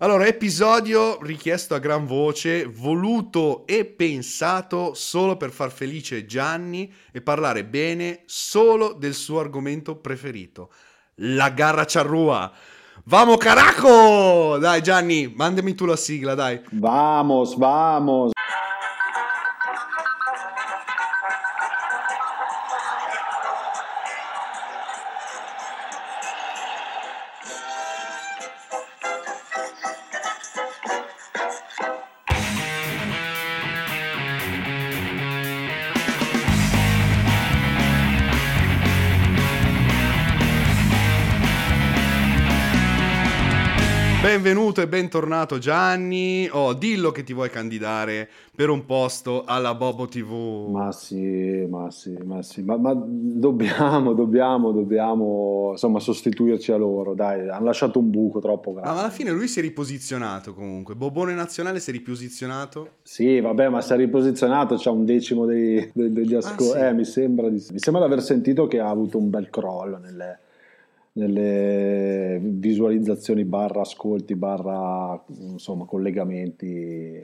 Allora, episodio richiesto a gran voce, voluto e pensato solo per far felice Gianni e parlare bene solo del suo argomento preferito, la garra charrua. Vamo caraco! Dai Gianni, mandami tu la sigla, dai. Vamos, vamos. Benvenuto e bentornato Gianni. Oh, dillo che ti vuoi candidare per un posto alla Bobo TV. Ma sì, ma sì, ma sì, ma, ma dobbiamo, dobbiamo, dobbiamo insomma sostituirci a loro, dai, hanno lasciato un buco troppo grande. Ma alla fine lui si è riposizionato comunque, Bobone Nazionale si è riposizionato? Sì, vabbè, ma si è riposizionato, c'ha un decimo dei, dei, degli ascolti, ah, sì. eh, mi sembra, di, mi sembra di aver sentito che ha avuto un bel crollo nelle nelle visualizzazioni barra ascolti barra insomma collegamenti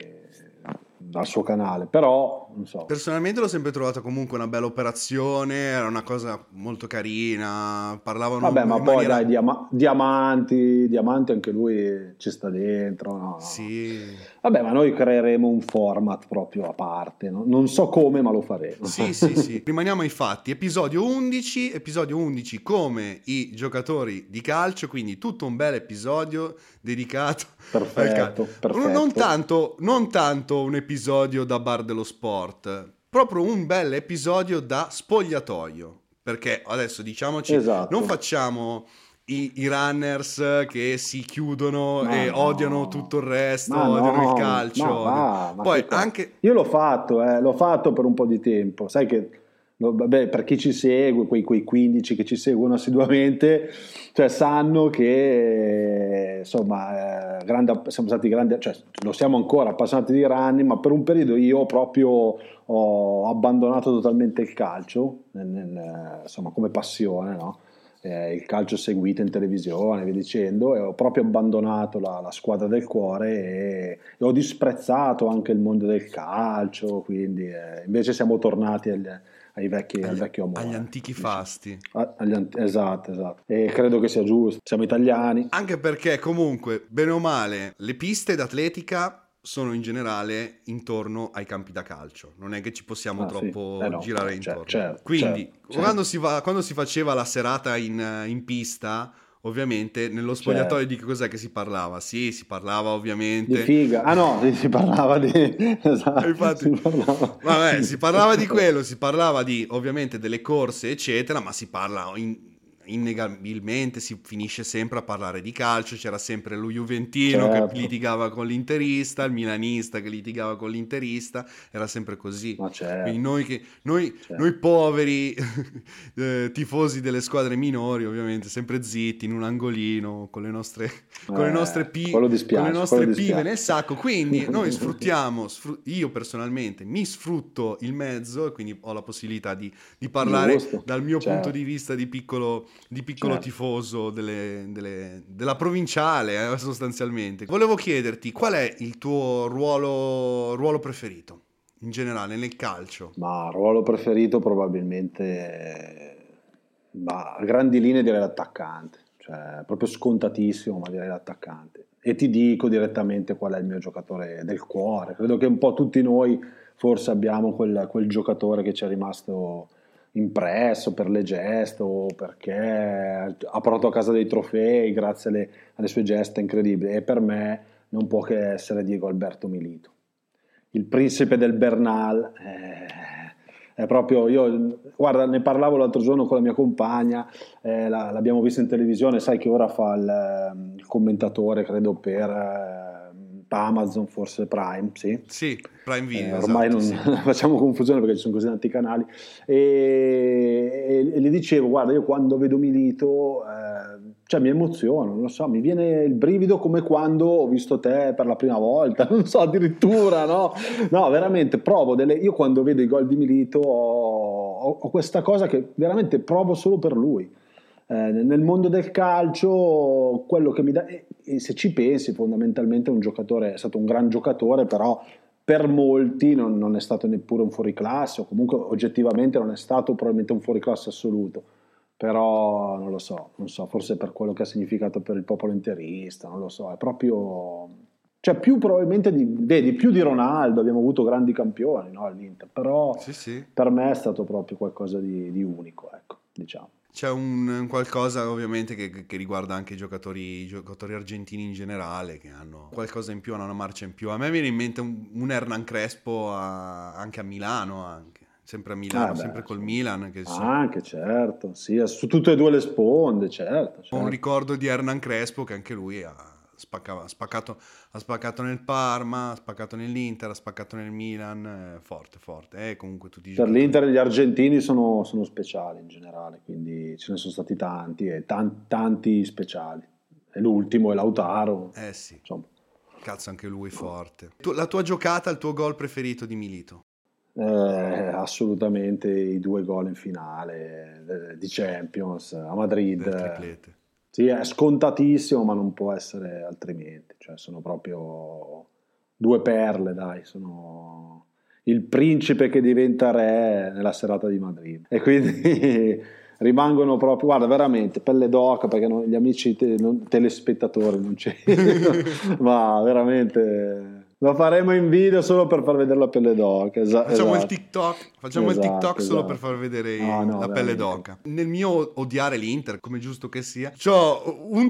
dal suo canale, però non so. Personalmente l'ho sempre trovata comunque una bella operazione, era una cosa molto carina, parlavano Vabbè, ma poi maniera... dai, diama- diamanti, diamanti anche lui ci sta dentro, no? Sì. Vabbè, ma noi creeremo un format proprio a parte, no? non so come, ma lo faremo. Sì, sì, sì. Rimaniamo ai fatti. Episodio 11, episodio 11 come i giocatori di calcio, quindi tutto un bel episodio dedicato perfetto, al perfetto. Non, tanto, non tanto un episodio da bar dello sport, proprio un bel episodio da spogliatoio. Perché adesso diciamoci, esatto. non facciamo i, i, runners che si chiudono ma e no. odiano tutto il resto, ma odiano no. il calcio. Ma, ma Poi anche... Io l'ho fatto, eh, l'ho fatto per un po' di tempo. Sai che vabbè, per chi ci segue, quei, quei 15 che ci seguono assiduamente, cioè, sanno che insomma, eh, grande, siamo stati grandi, cioè, lo siamo ancora appassionati di running, ma per un periodo io proprio ho abbandonato totalmente il calcio, nel, nel, insomma, come passione, no? Eh, il calcio seguito in televisione, via dicendo, e ho proprio abbandonato la, la squadra del cuore e, e, ho disprezzato anche il mondo del calcio, quindi eh, invece siamo tornati agli, ai vecchi, agli, al vecchio amore. Agli antichi fasti. Agli, esatto, esatto. E credo che sia giusto. Siamo italiani. Anche perché comunque, bene o male, le piste d'atletica sono in generale intorno ai campi da calcio, non è che ci possiamo ah, troppo sì. eh no, girare certo, intorno. Certo, Quindi, certo, quando, si va, quando, si faceva la serata in, in pista, ovviamente nello spogliatoio di che cos'è che si parlava? Sì, si parlava ovviamente di figa. Ah no, si parlava di esatto. Infatti, si parlava... Vabbè, si parlava di quello, si parlava di ovviamente delle corse, eccetera, ma si parla in innegabilmente si finisce sempre a parlare di calcio, c'era sempre lo Juventino certo. che litigava con l'interista, il milanista che litigava con l'interista, era sempre così. Certo. Noi, che, noi, certo. noi poveri eh, tifosi delle squadre minori, ovviamente sempre zitti in un angolino con le nostre, eh, con le nostre, pi- dispiace, con le nostre pive nel sacco, quindi noi sfruttiamo, sfr- io personalmente mi sfrutto il mezzo e quindi ho la possibilità di, di parlare dal mio punto certo. di vista di piccolo di piccolo certo. tifoso delle, delle, della provinciale, eh, sostanzialmente. Volevo chiederti qual è il tuo ruolo, ruolo preferito in generale nel calcio? Ma ruolo preferito probabilmente ma, a grandi linee direi l'attaccante, cioè proprio scontatissimo, ma direi l'attaccante. E ti dico direttamente qual è il mio giocatore del cuore. Credo che un po' tutti noi forse abbiamo quel, quel giocatore che ci è rimasto impresso per le geste o perché ha portato a casa dei trofei grazie alle, alle sue geste incredibili. E per me non può che essere Diego Alberto Milito. Il principe del Bernal eh, è proprio io guarda ne parlavo l'altro giorno con la mia compagna eh, la, l'abbiamo visto in televisione sai che ora fa il, il commentatore credo per eh, Amazon, forse Prime, sì. Sì, Prime Video. Eh, ormai esatto, non sì. facciamo confusione perché ci sono così tanti canali. E, e, e, gli dicevo, guarda, io quando vedo Milito, eh, cioè mi emoziono, non lo so, mi viene il brivido come quando ho visto te per la prima volta, non so, addirittura, no? No, veramente, provo delle... Io quando vedo i gol di Milito ho, ho, ho questa cosa che veramente provo solo per lui Eh, nel mondo del calcio, quello che mi dà, e, e se ci pensi, fondamentalmente è un giocatore, è stato un gran giocatore, però per molti non, non, è stato neppure un fuoriclasse, o comunque oggettivamente non è stato probabilmente un fuoriclasse assoluto. Però non lo so, non so, forse per quello che ha significato per il popolo interista, non lo so, è proprio cioè più probabilmente di, vedi, più di Ronaldo, abbiamo avuto grandi campioni no, all'Inter, però sì, sì. per me è stato proprio qualcosa di, di unico, ecco, diciamo. C'è un, un qualcosa ovviamente che, che, riguarda anche i giocatori, i giocatori, argentini in generale, che hanno qualcosa in più, hanno una marcia in più. A me viene in mente un, un Hernan Crespo a, anche a Milano, anche. sempre a Milano, ah, beh, sempre col Milan. Che so. Anche, certo, sì, su tutte e due le sponde, certo, certo. Ho un ricordo di Hernan Crespo che anche lui ha spaccava, ha, spaccato, ha spaccato nel Parma, ha spaccato nell'Inter, ha spaccato nel Milan, eh, forte, forte. Eh, comunque tutti per l'Inter gli argentini sono, sono, speciali in generale, quindi ce ne sono stati tanti e tanti, tanti speciali. E l'ultimo è Lautaro. Eh sì. Insomma. Cazzo, anche lui forte. Tu, la tua giocata, il tuo gol preferito di Milito? Eh, assolutamente i due gol in finale eh, di Champions a Madrid. Del triplete sì, è scontatissimo, ma non può essere altrimenti. Cioè, sono proprio due perle, dai, sono il principe che diventa re nella serata di Madrid. E quindi rimangono proprio, guarda, veramente pelle d'oca perché non, gli amici te, non, telespettatori non c'è, ma veramente lo faremo in video solo per far vedere la pelle d'oca. Esa- facciamo esatto. il TikTok, facciamo esatto, il TikTok esatto. solo per far vedere no, no, la pelle d'oca. Nel mio odiare l'Inter, come giusto che sia,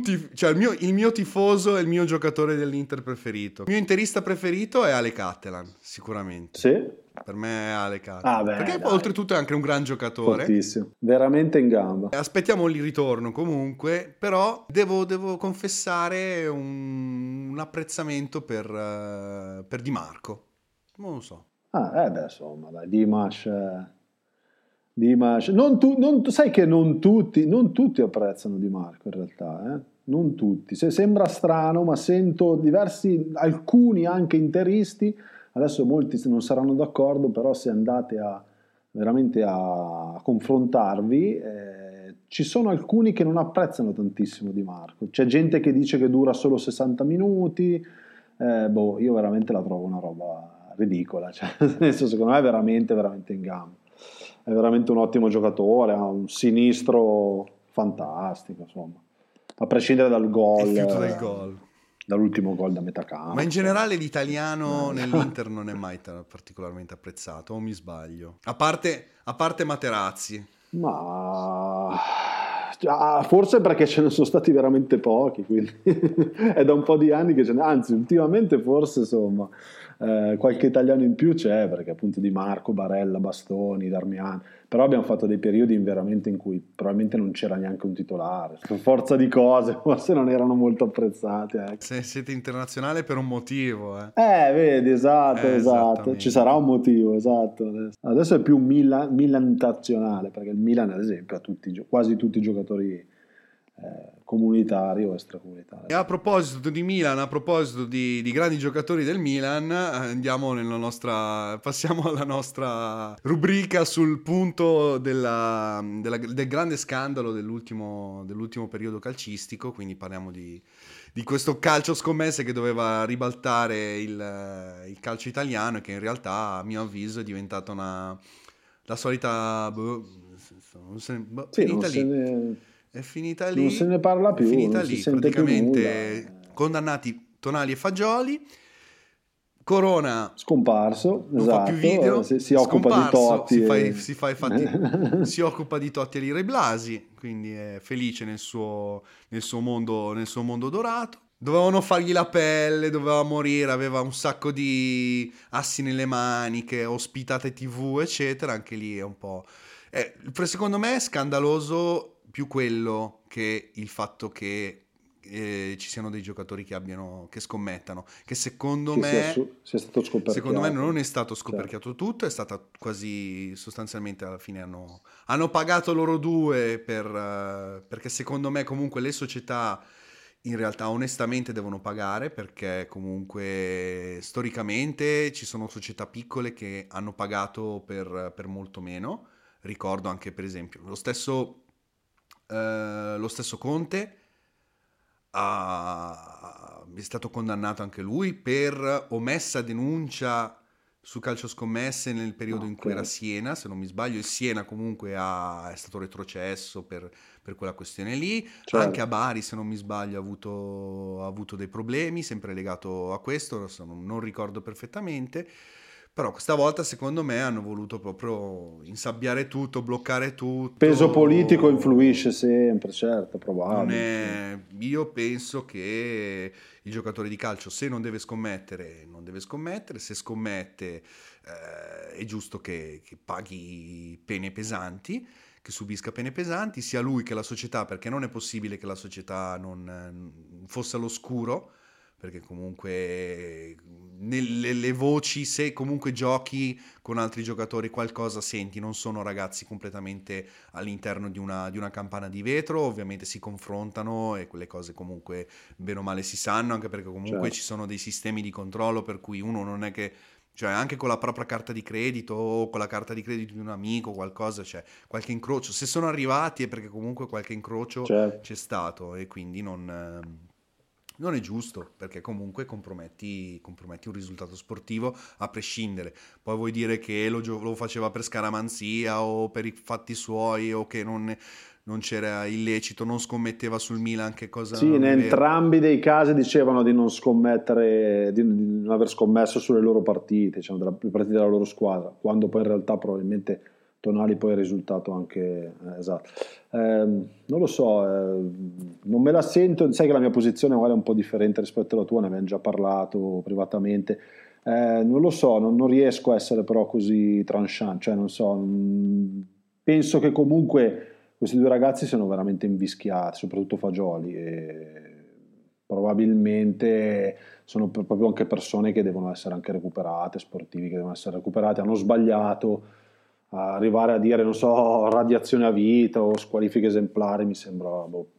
tif- cioè il, mio, il mio tifoso è il mio giocatore dell'Inter preferito. Il mio interista preferito è Ale Cattelan, sicuramente. Sì. Per me è Ale Ah, beh, Perché dai. oltretutto è anche un gran giocatore. Fortissimo. Veramente in gamba. Aspettiamo il ritorno comunque, però devo, devo confessare un, un apprezzamento per, uh, per, Di Marco. Non lo so. Ah, eh beh, insomma, dai, Dimash... Eh... Dimash. Non tu, non, sai che non tutti, non tutti apprezzano Di Marco in realtà, eh? non tutti. Se sembra strano, ma sento diversi, alcuni anche interisti Adesso molti non saranno d'accordo, però se andate a, veramente a, confrontarvi, eh, ci sono alcuni che non apprezzano tantissimo Di Marco. C'è gente che dice che dura solo 60 minuti, eh, boh, io veramente la trovo una roba ridicola, cioè, senso, secondo me è veramente, veramente in gamba. È veramente un ottimo giocatore, ha un sinistro fantastico, insomma. A prescindere dal gol. Il fiuto del gol dall'ultimo gol da metà campo. Ma in generale l'italiano nell'Inter non è mai particolarmente apprezzato, o mi sbaglio? A parte, a parte Materazzi. Ma ah, forse perché ce ne sono stati veramente pochi, quindi è da un po' di anni che ce ne... Anzi, ultimamente forse insomma eh, qualche italiano in più c'è, perché appunto Di Marco, Barella, Bastoni, Darmian, però abbiamo fatto dei periodi veramente in cui probabilmente non c'era neanche un titolare, per forza di cose, forse non erano molto apprezzati. Ecco. Se siete internazionale per un motivo. Eh, eh vedi, esatto, eh, esatto, ci sarà un motivo, esatto. Adesso è più Milan, Milantazionale, perché il Milan ad esempio ha tutti, quasi tutti i giocatori eh, comunitari o extracomunitari. E a proposito di Milan, a proposito di, di, grandi giocatori del Milan, andiamo nella nostra, passiamo alla nostra rubrica sul punto della, della, del grande scandalo dell'ultimo, dell'ultimo, periodo calcistico, quindi parliamo di, di, questo calcio scommesse che doveva ribaltare il, il calcio italiano e che in realtà a mio avviso è diventata una, la solita... Boh, non se, boh, sì, finita lì. Ne è finita lì. Non se ne parla più. È finita lì, praticamente condannati Tonali e Fagioli. Corona scomparso, non esatto, fa più video, si, si occupa di Totti, si, e... fa, si, fa fatti, si occupa di Totti e Lire Blasi, quindi è felice nel suo, nel suo, mondo, nel suo mondo dorato. Dovevano fargli la pelle, doveva morire, aveva un sacco di assi nelle maniche, ospitate tv, eccetera. Anche lì è un po'. Eh, secondo me è scandaloso più quello che il fatto che eh, ci siano dei giocatori che, abbiano, che scommettano, che secondo che me, sia, sia secondo me non è stato scoperchiato certo. tutto, è stata quasi sostanzialmente alla fine hanno, hanno pagato loro due per, uh, perché secondo me comunque le società in realtà onestamente devono pagare perché comunque storicamente ci sono società piccole che hanno pagato per, per molto meno. Ricordo anche per esempio lo stesso eh, lo stesso Conte ha, è stato condannato anche lui per omessa denuncia su calcio scommesse nel periodo okay. in cui era Siena, se non mi sbaglio, il Siena comunque ha, è stato retrocesso per, per quella questione lì, certo. anche a Bari se non mi sbaglio ha avuto, ha avuto dei problemi, sempre legato a questo, non, non ricordo perfettamente. Però questa volta secondo me hanno voluto proprio insabbiare tutto, bloccare tutto. Peso politico influisce sempre, certo, probabile. È... Io penso che il giocatore di calcio se non deve scommettere, non deve scommettere, se scommette eh, è giusto che, che paghi pene pesanti che subisca pene pesanti, sia lui che la società, perché non è possibile che la società non fosse all'oscuro perché comunque nelle voci, se comunque giochi con altri giocatori qualcosa senti, non sono ragazzi completamente all'interno di una, di una campana di vetro, ovviamente si confrontano e quelle cose comunque bene o male si sanno, anche perché comunque certo. ci sono dei sistemi di controllo per cui uno non è che cioè anche con la propria carta di credito o con la carta di credito di un amico qualcosa c'è cioè, qualche incrocio se sono arrivati è perché comunque qualche incrocio certo. c'è stato e quindi non, non è giusto perché comunque comprometti, comprometti, un risultato sportivo a prescindere. Poi vuoi dire che lo, lo, faceva per scaramanzia o per i fatti suoi o che non, non c'era illecito, non scommetteva sul Milan, che cosa... Sì, in entrambi dei casi dicevano di non scommettere, di, non aver scommesso sulle loro partite, diciamo, della, partite della loro squadra, quando poi in realtà probabilmente Tonali poi è risultato anche eh, esatto. Eh, non lo so, eh, non me la sento, sai che la mia posizione è un po' differente rispetto alla tua, ne abbiamo già parlato privatamente. Eh, non lo so, non, non, riesco a essere però così tranchant, cioè non so, non, penso che comunque questi due ragazzi siano veramente invischiati, soprattutto Fagioli, e probabilmente sono proprio anche persone che devono essere anche recuperate, sportivi che devono essere recuperati, hanno sbagliato arrivare a dire, non so, radiazione a vita o squalifiche esemplari mi sembra, boh,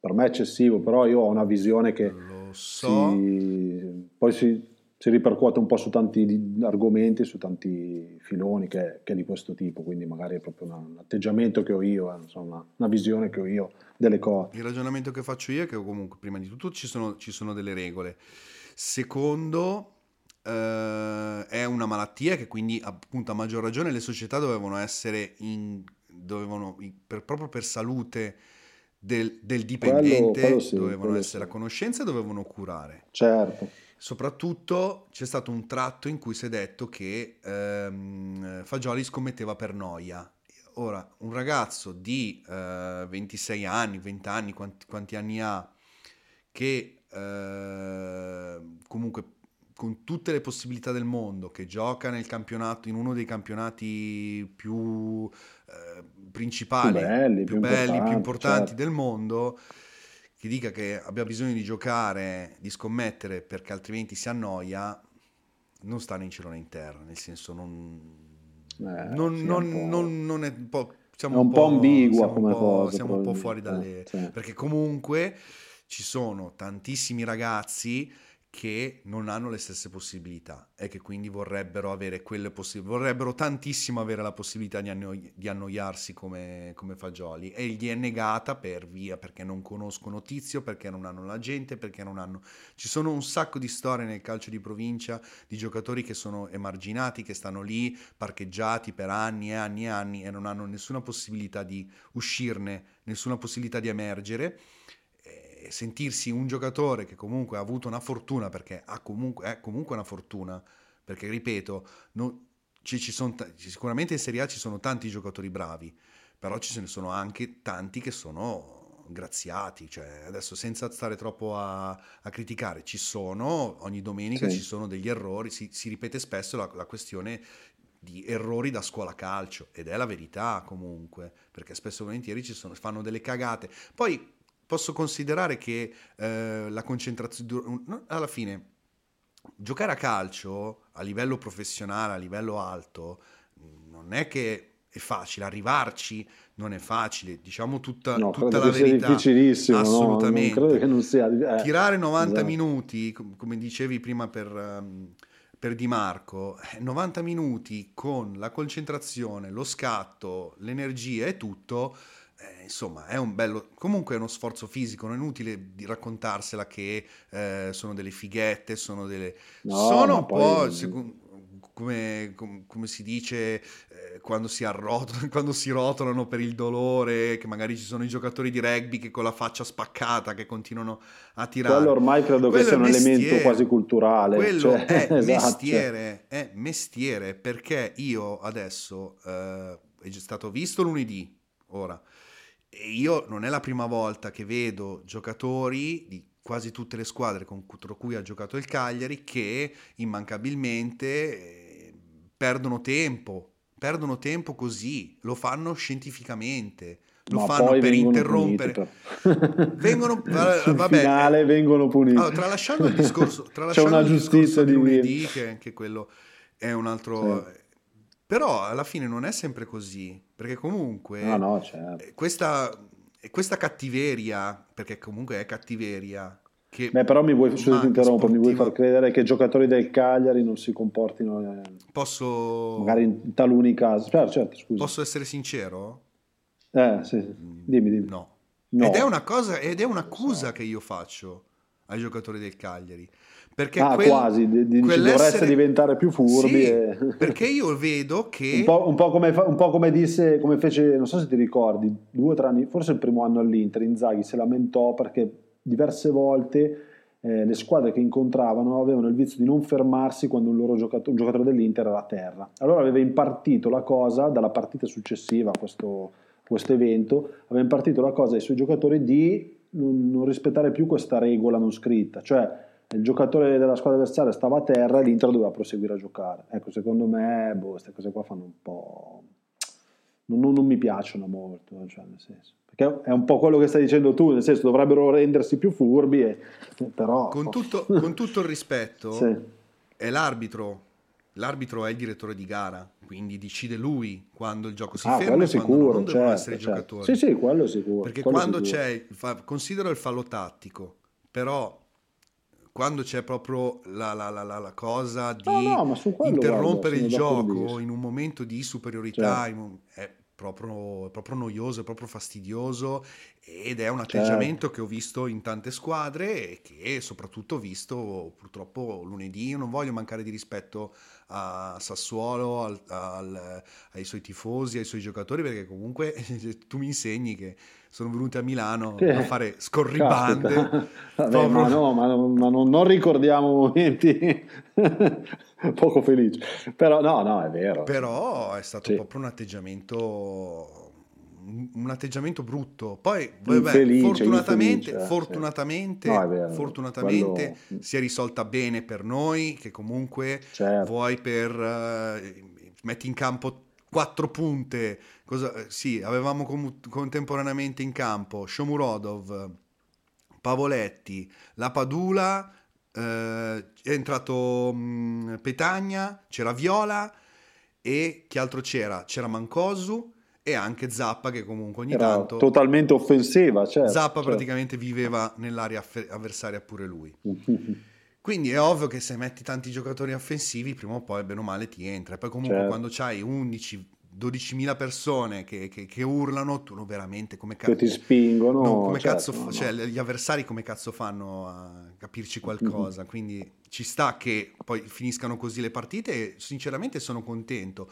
per me eccessivo, però io ho una visione che so. si, poi si, si, ripercuote un po' su tanti argomenti, su tanti filoni che, che è di questo tipo, quindi magari è proprio una, un atteggiamento che ho io, eh, insomma, una visione che ho io delle cose. Il ragionamento che faccio io è che comunque prima di tutto ci sono, ci sono delle regole. Secondo, eh, è una malattia che quindi appunto a maggior ragione le società dovevano essere in, dovevano, per, proprio per salute del, del dipendente quello, quello sì, dovevano essere sì. a conoscenza e dovevano curare. Certo. Soprattutto c'è stato un tratto in cui si è detto che ehm, Fagioli scommetteva per noia. Ora, un ragazzo di eh, 26 anni, 20 anni, quanti, quanti anni ha, che eh, comunque con tutte le possibilità del mondo, che gioca nel campionato, in uno dei campionati più eh, principali, più belli, più, più, belli, importanti, più importanti certo. del mondo, che dica che abbia bisogno di giocare, di scommettere perché altrimenti si annoia, non sta né in cielo né in terra, nel senso non, eh, non, non, non, non è un po'... Siamo è un, un po', ambigua come cosa. Siamo un po' fuori dalle... Eh, sì. Perché comunque ci sono tantissimi ragazzi che non hanno le stesse possibilità e che quindi vorrebbero avere quelle possibilità, vorrebbero tantissimo avere la possibilità di, annoi- di annoiarsi come, come, Fagioli. E gli è negata per via perché non conoscono Tizio, perché non hanno la gente, perché non hanno... Ci sono un sacco di storie nel calcio di provincia di giocatori che sono emarginati, che stanno lì parcheggiati per anni e anni e anni e non hanno nessuna possibilità di uscirne, nessuna possibilità di emergere sentirsi un giocatore che comunque ha avuto una fortuna, perché ha comunque, è comunque una fortuna, perché ripeto, non, ci, ci sono, sicuramente in Serie A ci sono tanti giocatori bravi, però ci ne sono anche tanti che sono graziati, cioè adesso senza stare troppo a, a criticare, ci sono, ogni domenica sì. ci sono degli errori, si, si ripete spesso la, la questione di errori da scuola calcio ed è la verità comunque, perché spesso e volentieri ci sono, fanno delle cagate. Poi posso considerare che eh, la concentrazione, alla fine, giocare a calcio a livello professionale, a livello alto, non è che è facile, arrivarci non è facile, diciamo tutta, no, tutta la verità. È difficilissimo, assolutamente. No, credo che non sia... Eh, Tirare 90 esatto. minuti, come dicevi prima per, um, per Di Marco, 90 eh, minuti con la concentrazione, lo scatto, l'energia e tutto eh, insomma, è un bello. Comunque è uno sforzo fisico, non è inutile di raccontarsela che eh, sono delle fighette, sono delle. No, sono un poi... po'. Secondo, come, com, come, si dice eh, quando, si arrotolano, quando si rotolano per il dolore, che magari ci sono i giocatori di rugby che con la faccia spaccata che continuano a tirare. Quello ormai credo quello che sia un mestiere, elemento quasi culturale. Quello cioè, è esatto. mestiere, è mestiere, perché io adesso eh, è stato visto lunedì, ora, e io non è la prima volta che vedo giocatori di quasi tutte le squadre contro cui ha giocato il Cagliari che immancabilmente eh, perdono tempo, perdono tempo così, lo fanno scientificamente. Lo Ma fanno per interrompere. Per... vengono vabbè, finale vengono puniti. Allora, tralasciando il discorso, tralasciando C'è una giustizia di lunedì, che anche quello è un altro. Sì. Però alla fine non è sempre così, perché comunque no, no, certo. questa e questa cattiveria, perché comunque è cattiveria. Che Beh, però mi vuoi, interrompo, mi vuoi far credere che i giocatori del Cagliari non si comportino. Eh, posso. Magari in taluni casi. Certo, certo, scusa. Posso essere sincero? Eh, sì, sì. Dimmi, dimmi. No. no. Ed è una cosa, ed è un'accusa che io faccio ai giocatori del Cagliari. Perché ah, quel, quasi, di, di, dovreste diventare più furbi. Sì, e... perché io vedo che... un, po', un, po come, un, po', come, disse, come fece, non so se ti ricordi, due o tre anni, forse il primo anno all'Inter, Inzaghi si lamentò perché diverse volte eh, le squadre che incontravano avevano il vizio di non fermarsi quando un loro giocatore, un giocatore dell'Inter era a terra. Allora aveva impartito la cosa dalla partita successiva a questo, questo evento, aveva impartito la cosa ai suoi giocatori di non, non rispettare più questa regola non scritta, cioè il giocatore della squadra avversaria stava a terra e l'Inter doveva proseguire a giocare. Ecco, secondo me, boh, queste cose qua fanno un po'... Non, non, non mi piacciono molto, cioè, nel senso. Perché è un po' quello che stai dicendo tu, nel senso dovrebbero rendersi più furbi, e, però... Con tutto, con tutto il rispetto, sì. è l'arbitro. L'arbitro è il direttore di gara, quindi decide lui quando il gioco si ah, ferma e sicuro, non devono certo, essere certo. giocatori. Sì, sì, quello sicuro. Perché quello quando sicuro. c'è, considero il fallo tattico, però quando c'è proprio la, la, la, la cosa di no, no, interrompere guarda, il gioco in un momento di superiorità, certo. un, è, proprio, è, proprio, noioso, è proprio fastidioso ed è un atteggiamento certo. che ho visto in tante squadre e che soprattutto ho visto purtroppo lunedì. Io non voglio mancare di rispetto a Sassuolo, al, al, ai suoi tifosi, ai suoi giocatori, perché comunque tu mi insegni che sono venuti a Milano che... a fare scorribande. Vabbè, ma no, ma, ma non, non, ricordiamo momenti poco felici. Però no, no, è vero. Però è stato sì. proprio un atteggiamento un atteggiamento brutto. Poi, vabbè, fortunatamente, infelice, fortunatamente, sì. no, vero, fortunatamente quello... si è risolta bene per noi, che comunque certo. vuoi per... Uh, metti in campo quattro punte. Cosa, eh, sì, avevamo com- contemporaneamente in campo Shomurodov, Pavoletti, La Padula, eh, è entrato mh, mm, Petagna, c'era Viola e chi altro c'era? C'era Mancosu e anche Zappa che comunque ogni Era tanto... Totalmente offensiva, certo, Zappa certo. praticamente viveva nell'area avversaria pure lui. Quindi è ovvio che se metti tanti giocatori offensivi, prima o poi, bene o male, ti entra. E poi comunque certo. quando c'hai 11, 12.000 persone che, che, che, urlano, tu veramente come cazzo... Che ti spingono. No, come certo, cazzo, no, cioè, no. gli avversari come cazzo fanno a capirci qualcosa? Mm-hmm. Quindi ci sta che poi finiscano così le partite e sinceramente sono contento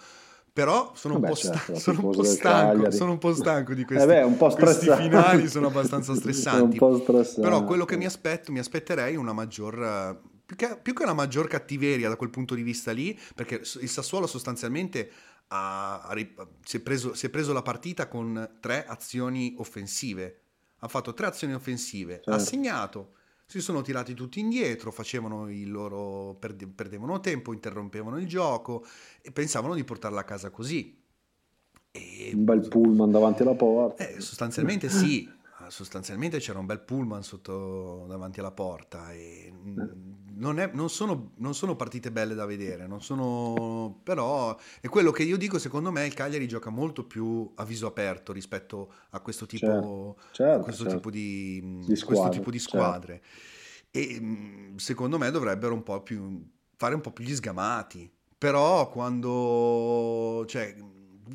però sono, Vabbè, un, po certo, sta- sono un po' stanco, sono un po' stanco di questi, eh beh, questi finali, sono abbastanza stressanti. Però quello che mi aspetto, mi aspetterei una maggior... Più che, più che una maggior cattiveria da quel punto di vista lì, perché il Sassuolo sostanzialmente ha, ha, si, è preso, si, è preso, la partita con tre azioni offensive. Ha fatto tre azioni offensive, certo. ha segnato, si sono tirati tutti indietro, facevano il loro, perdevano tempo, interrompevano il gioco e pensavano di portarla a casa così. E, un bel pullman davanti alla porta. Eh, sostanzialmente sì, sostanzialmente c'era un bel pullman sotto, davanti alla porta e non, è, non, sono, non, sono, partite belle da vedere, non sono, però è quello che io dico, secondo me il Cagliari gioca molto più a viso aperto rispetto a questo tipo, certo, certo, a questo certo. tipo di, di, squadre, tipo di squadre. E secondo me dovrebbero un po' più fare un po' più gli sgamati. Però quando cioè,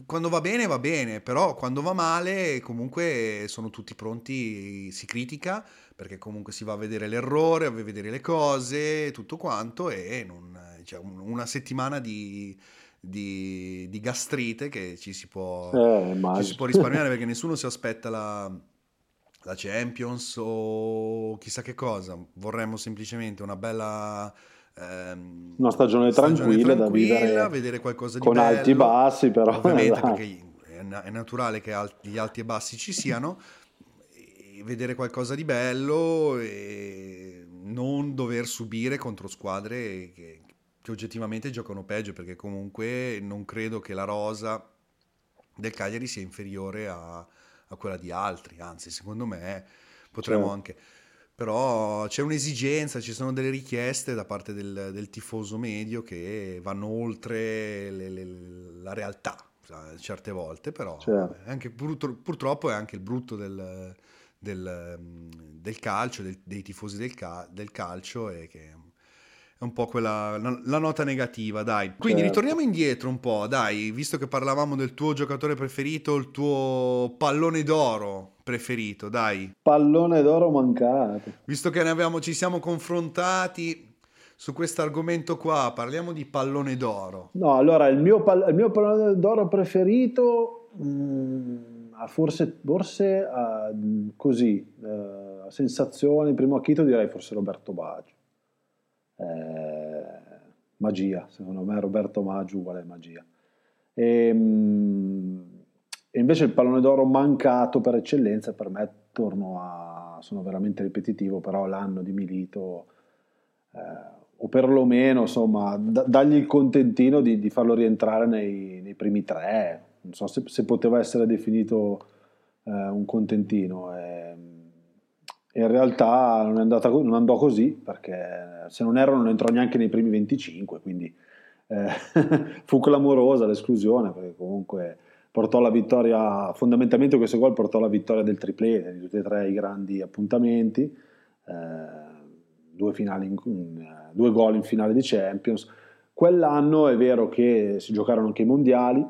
quando va bene va bene, però quando va male comunque sono tutti pronti, si critica perché comunque si va a vedere l'errore, a vedere le cose, tutto quanto e non, cioè, una settimana di, di, di, gastrite che ci si può, eh, ci si può risparmiare perché nessuno si aspetta la, la Champions o chissà che cosa, vorremmo semplicemente una bella ehm, una stagione, stagione tranquilla, da vivere vedere qualcosa di con bello, alti e bassi però ovviamente esatto. perché è, naturale che gli alti e bassi ci siano vedere qualcosa di bello e non dover subire contro squadre che, che oggettivamente giocano peggio perché comunque non credo che la rosa del Cagliari sia inferiore a, a quella di altri anzi secondo me potremmo certo. anche però c'è un'esigenza, ci sono delle richieste da parte del, del tifoso medio che vanno oltre le, le, la realtà certe volte, però certo. anche, purtroppo è anche il brutto del, del, del calcio, dei tifosi del, ca, del calcio e che un po' quella la nota negativa, dai. Quindi certo. ritorniamo indietro un po', dai, visto che parlavamo del tuo giocatore preferito, il tuo pallone d'oro preferito, dai. Pallone d'oro mancato. Visto che ne avevamo, ci siamo confrontati su questo argomento qua, parliamo di pallone d'oro. No, allora il mio, pal- il mio pallone d'oro preferito, mh, mm, forse, forse uh, così, uh, sensazione, primo acchito direi forse Roberto Baggio. Eh, magia, secondo me Roberto Maggio uguale magia. E, ehm, e invece il pallone d'oro mancato per eccellenza, per me torno a, sono veramente ripetitivo, però l'anno di Milito, eh, o perlomeno insomma, d- dargli il contentino di, di farlo rientrare nei, nei, primi tre, non so se, se poteva essere definito eh, un contentino. Eh, in realtà non, andata, non, andò così, perché se non erro non entrò neanche nei primi 25, quindi eh, fu clamorosa l'esclusione, perché comunque portò la vittoria, fondamentalmente questo gol portò la vittoria del triplete di tutti e tre i grandi appuntamenti, eh, due, in, due gol in finale di Champions. Quell'anno è vero che si giocarono anche i mondiali,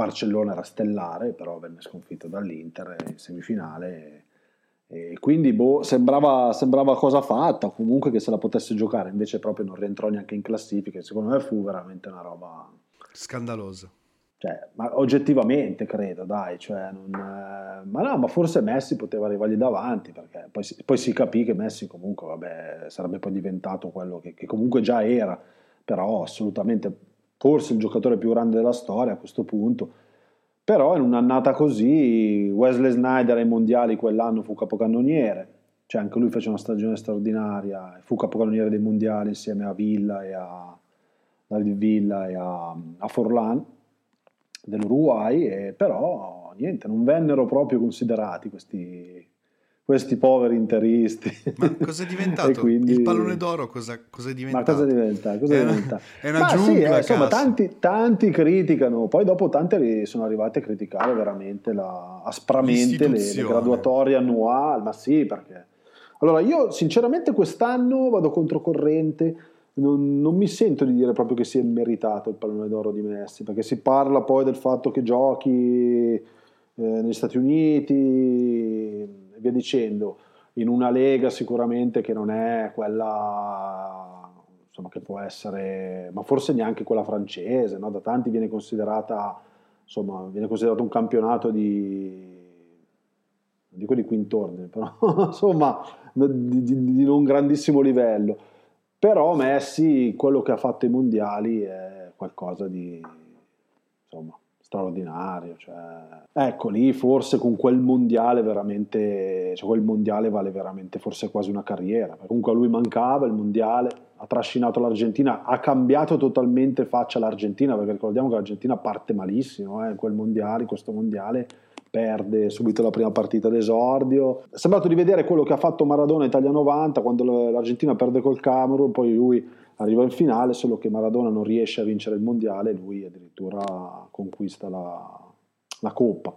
Barcellona era stellare, però venne sconfitto dall'Inter in semifinale. E quindi boh, sembrava, sembrava, cosa fatta, comunque che se la potesse giocare, invece proprio non rientrò neanche in classifica. Secondo me fu veramente una roba scandalosa. Cioè, ma oggettivamente credo, dai, cioè non, eh, ma no, ma forse Messi poteva arrivargli davanti, perché poi si, poi si capì che Messi comunque, vabbè, sarebbe poi diventato quello che, che, comunque già era, però assolutamente, forse il giocatore più grande della storia a questo punto, però in un'annata così, Wesley Snyder ai mondiali quell'anno fu capocannoniere, cioè anche lui fece una stagione straordinaria, fu capocannoniere dei mondiali insieme a Villa e a David Villa e a, a Forlan, dell'Uruguay, e però niente, non vennero proprio considerati questi, questi poveri interisti. Ma cosa è diventato? quindi... Il pallone d'oro cosa, cosa è diventato? Ma cosa diventa? Cosa è, diventa? Una, è una giungla, sì, eh, insomma, tanti, tanti, criticano, poi dopo tanti sono arrivati a criticare veramente la, aspramente le, le graduatorie annuali, ma sì, perché... Allora, io sinceramente quest'anno vado controcorrente, non, non, mi sento di dire proprio che sia meritato il pallone d'oro di Messi, perché si parla poi del fatto che giochi eh, negli Stati Uniti via dicendo, in una lega sicuramente che non è quella insomma, che può essere, ma forse neanche quella francese, no? da tanti viene considerata, insomma, viene considerato un campionato di dico di quintorni, però insomma di, di, di non grandissimo livello però Messi, quello che ha fatto ai mondiali è qualcosa di insomma, straordinario. Cioè, ecco lì forse con quel mondiale veramente, cioè quel mondiale vale veramente forse quasi una carriera. Comunque a lui mancava il mondiale, ha trascinato l'Argentina, ha cambiato totalmente faccia l'Argentina, perché ricordiamo che l'Argentina parte malissimo eh, quel mondiale, questo mondiale perde subito la prima partita d'esordio. È sembrato di vedere quello che ha fatto Maradona Italia 90 quando l'Argentina perde col Camerun, poi lui arriva in finale, solo che Maradona non riesce a vincere il mondiale, lui addirittura conquista la, la coppa.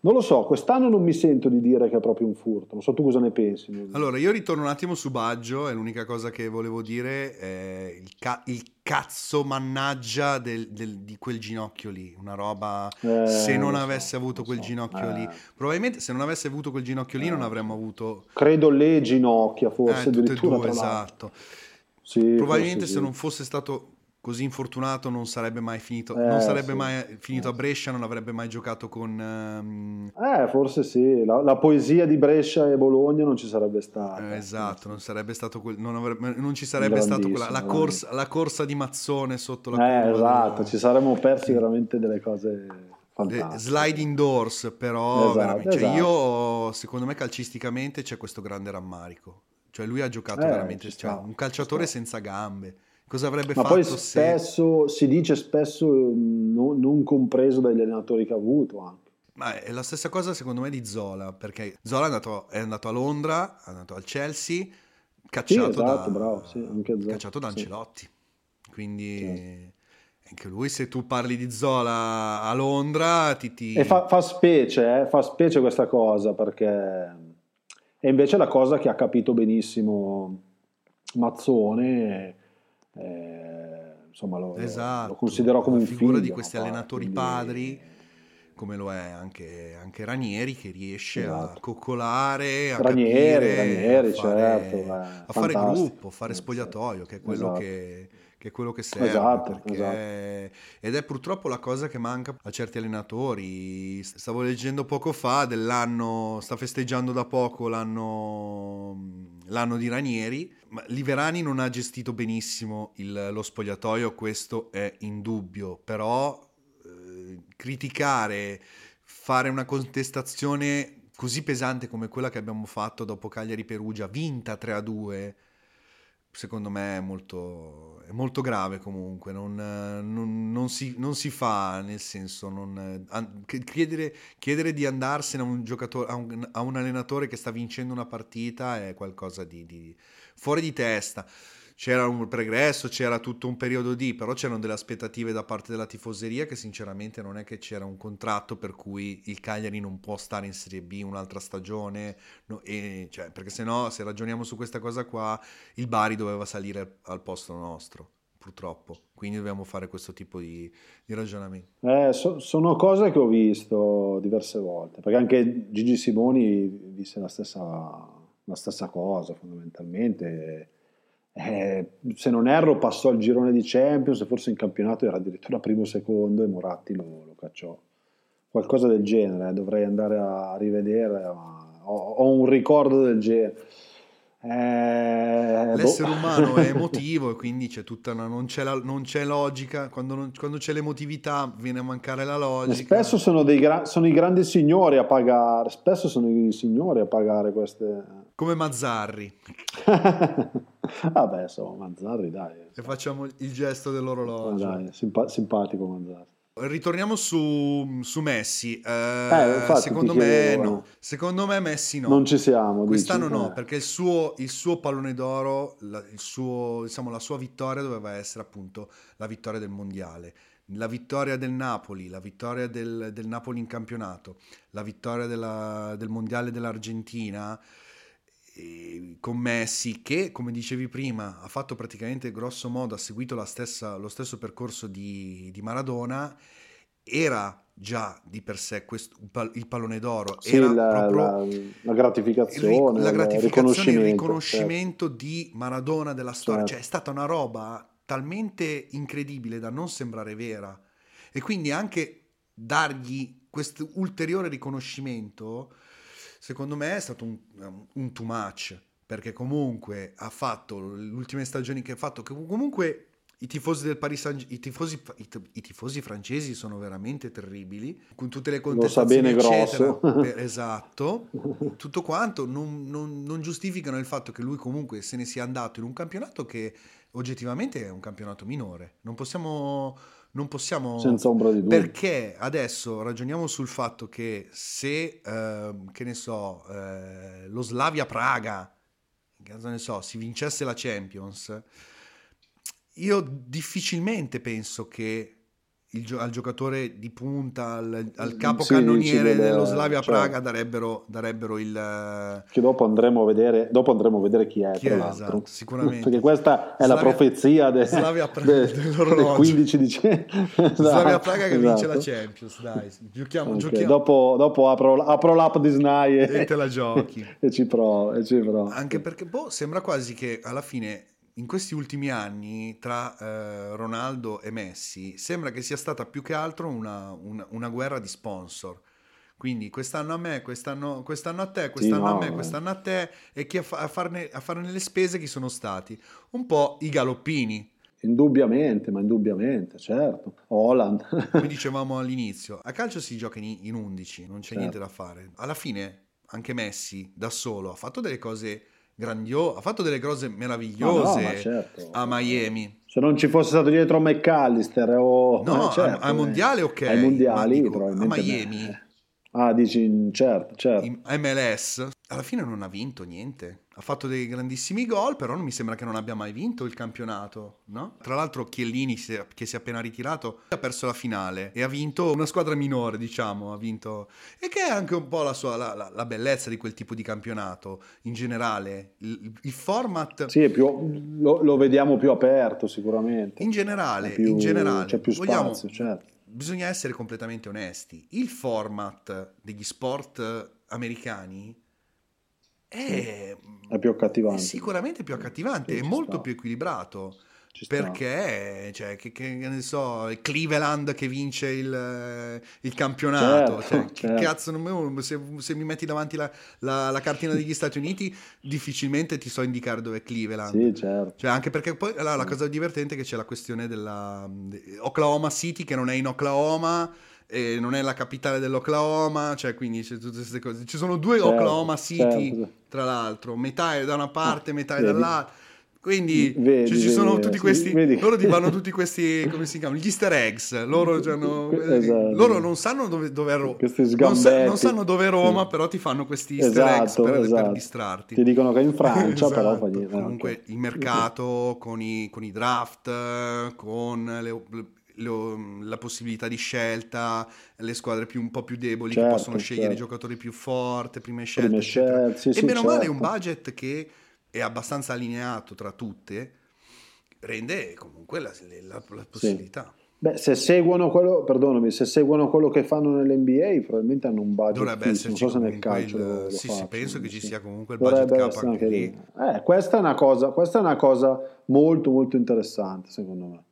Non lo so, quest'anno non mi sento di dire che è proprio un furto, non so tu cosa ne pensi. Allora, io ritorno un attimo su Baggio e l'unica cosa che volevo dire è il, ca- il cazzo mannaggia del, del, di quel ginocchio lì, una roba, eh, se non avesse so, avuto quel so. ginocchio eh. lì, probabilmente se non avesse avuto quel ginocchio lì eh. non avremmo avuto... Credo le ginocchia forse, eh, e due, esatto. Sì, probabilmente se sì. non fosse stato così infortunato non sarebbe mai finito, eh, non sarebbe sì. mai finito a eh, Brescia, non avrebbe mai giocato con... Um... Eh, forse sì, la, la, poesia di Brescia e Bologna non ci sarebbe stata. Eh, esatto, non sarebbe stato quel, non, avrebbe, non ci sarebbe stato quella, la, corsa, la, corsa, di Mazzone sotto la... Eh, esatto, della... ci saremmo persi veramente delle cose... Fantastiche. Sliding doors, però esatto, cioè, esatto. io secondo me calcisticamente c'è questo grande rammarico. Cioè lui ha giocato eh, veramente, cioè, un calciatore senza gambe Cosa avrebbe Ma fatto poi spesso, se... si dice spesso non, non compreso dagli allenatori che ha avuto anche. Ma è la stessa cosa secondo me di Zola, perché Zola è andato, è andato a Londra, è andato al Chelsea, cacciato, sì, esatto, da, bravo, sì, cacciato da Ancelotti. Sì. Quindi anche lui, se tu parli di Zola a Londra, ti... ti... E fa, fa specie, eh? fa specie questa cosa, perché è invece la cosa che ha capito benissimo Mazzone eh, insomma lo, esatto. lo, considero come un figura di questi allenatori quindi... padri come lo è anche, anche, Ranieri che riesce esatto. a coccolare a Ranieri, capire, Ranieri, a fare, certo, eh, a fare gruppo, a fare spogliatoio che è quello esatto. che che è quello che serve. Esatto, esatto. Ed è purtroppo la cosa che manca a certi allenatori. Stavo leggendo poco fa dell'anno, sta festeggiando da poco l'anno, l'anno di Ranieri. Ma Liverani non ha gestito benissimo il, lo spogliatoio, questo è indubbio, però eh, criticare, fare una contestazione così pesante come quella che abbiamo fatto dopo Cagliari Perugia, vinta 3 a 2 secondo me è molto, è molto grave comunque, non, non, non, si, non, si, fa, nel senso, chiedere, chiedere, di andarsene a un, a, un, a un, allenatore che sta vincendo una partita è qualcosa di, di fuori di testa c'era un pregresso, c'era tutto un periodo di, però c'erano delle aspettative da parte della tifoseria che sinceramente non è che c'era un contratto per cui il Cagliari non può stare in Serie B un'altra stagione, no, e, cioè, perché se no, se ragioniamo su questa cosa qua, il Bari doveva salire al posto nostro purtroppo. Quindi dobbiamo fare questo tipo di, di ragionamento. Eh, so, sono cose che ho visto diverse volte, perché anche Gigi Simoni disse la stessa, la stessa cosa fondamentalmente eh, se non erro passò al girone di Champions, forse in campionato era addirittura primo o secondo e Moratti lo, lo cacciò. Qualcosa del genere, eh, dovrei andare a rivedere, ma ho, ho un ricordo del genere. Eh, L'essere boh. umano è emotivo e quindi c'è tutta una, non, c'è la, non c'è logica, quando, non, quando, c'è l'emotività viene a mancare la logica. spesso sono, gra- sono, i grandi signori a pagare, spesso sono i signori a pagare queste... Come Mazzarri. Vabbè, insomma, Mazzarri dai. E facciamo il gesto dell'orologio. Dai, simpa- simpatico Mazzarri. Ritorniamo su, su Messi. Eh, eh, secondo me no. Secondo me Messi no. Non ci siamo. Quest'anno dici? no, eh. perché il suo, il suo, pallone d'oro, la, suo, diciamo, la sua vittoria doveva essere appunto la vittoria del mondiale. La vittoria del Napoli, la vittoria del, del Napoli in campionato, la vittoria della, del mondiale dell'Argentina con Messi che, come dicevi prima, ha fatto praticamente grosso modo, ha seguito stessa, lo stesso percorso di, di, Maradona, era già di per sé questo, il pallone d'oro, sì, era la, la, la, gratificazione, la gratificazione, il riconoscimento, il riconoscimento certo. di Maradona della storia, certo. cioè è stata una roba talmente incredibile da non sembrare vera e quindi anche dargli questo ulteriore riconoscimento secondo me è stato un, un too much, perché comunque ha fatto le ultime stagioni che ha fatto, che comunque i tifosi del Paris Saint i tifosi, i, i tifosi francesi sono veramente terribili, con tutte le contestazioni Lo sa bene esatto, tutto quanto non, non, non giustificano il fatto che lui comunque se ne sia andato in un campionato che oggettivamente è un campionato minore. Non possiamo non possiamo... Senza ombra di dubbio. Perché adesso ragioniamo sul fatto che se, eh, che ne so, eh, lo Slavia Praga, cosa ne so, si vincesse la Champions, io difficilmente penso che il, al giocatore di punta, al, al capocannoniere sì, dello Slavia cioè, Praga darebbero, darebbero, il... Che dopo andremo a vedere, dopo andremo a vedere chi è, chi è esatto, sicuramente. Perché questa è Slavia, la profezia de, Slavia Praga, de, del 15 dicembre. esatto, Slavia Praga che esatto. vince la Champions, dai. Giochiamo, okay, giochiamo. Dopo, dopo apro, apro, l'app di Snai e, e te la giochi. e ci provo, e ci provo. Anche perché boh, sembra quasi che alla fine in questi ultimi anni tra eh, Ronaldo e Messi sembra che sia stata più che altro una, una, una guerra di sponsor. Quindi quest'anno a me, quest'anno, quest'anno a te, quest'anno sì, no, a me, quest'anno a te e chi a, fa, a, farne, a farne le spese chi sono stati? Un po' i galoppini. Indubbiamente, ma indubbiamente, certo. Holland. Come dicevamo all'inizio, a calcio si gioca in, in 11, non c'è certo. niente da fare. Alla fine anche Messi da solo ha fatto delle cose grandiose, ha fatto delle cose meravigliose no, no, certo. a Miami. Se non ci fosse stato dietro McAllister o... No, eh, certo, ai mondiali ok. Ai mondiali dico, a Miami... Ah, dici, certo, certo. In MLS alla fine non ha vinto niente. Ha fatto dei grandissimi gol, però non mi sembra che non abbia mai vinto il campionato, no? Tra l'altro Chiellini, che si è appena ritirato, ha perso la finale e ha vinto una squadra minore, diciamo, ha vinto... E che è anche un po' la, sua, la, la, la bellezza di quel tipo di campionato, in generale. Il, il format... Sì, più, lo, lo, vediamo più aperto sicuramente. In generale, più, in generale. C'è più spazio, Vogliamo, certo bisogna essere completamente onesti. Il format degli sport americani è, è più accattivante. È sicuramente più accattivante, sì, è molto sta. più equilibrato. Perché, cioè, che, che, ne so, Cleveland che vince il, il campionato. Certo, cioè, certo. cazzo, non, se, se, mi metti davanti la, la, la, cartina degli Stati Uniti, difficilmente ti so indicare dove è Cleveland. Sì, certo. Cioè, anche perché poi la, la cosa divertente è che c'è la questione della Oklahoma City, che non è in Oklahoma e non è la capitale dell'Oklahoma, cioè quindi c'è tutte queste cose. Ci sono due certo, Oklahoma City, certo. tra l'altro, metà è da una parte, ah, metà è dall'altra. Quindi vedi, cioè, ci sono vedi, tutti questi. Vedi. Loro ti fanno tutti questi. come si chiamano? Gli easter eggs. Loro, cioè, no, esatto. loro non sanno dove, dove è Roma. Non, sa, non, sanno dove è Roma, però ti fanno questi easter esatto, eggs per, esatto. per, distrarti. Ti dicono che è in Francia, però esatto. fa niente. Comunque okay. il mercato con i, con i draft, con le, le, la possibilità di scelta, le squadre più, un po' più deboli certo, che possono scegliere certo. i giocatori più forti, prime scelte. Prime scelte sì, e sì, meno certo. male un budget che è abbastanza allineato tra tutte, rende comunque la, la, la possibilità. Sì. Beh, se seguono quello, perdonami, se seguono quello che fanno nell'NBA, probabilmente hanno un budget. Dovrebbe esserci non so se nel calcio. Il, lo, sì, lo sì, penso che ci sia comunque il budget cap anche lì. lì. Eh, questa, è una cosa, questa è una cosa molto, molto interessante, secondo me.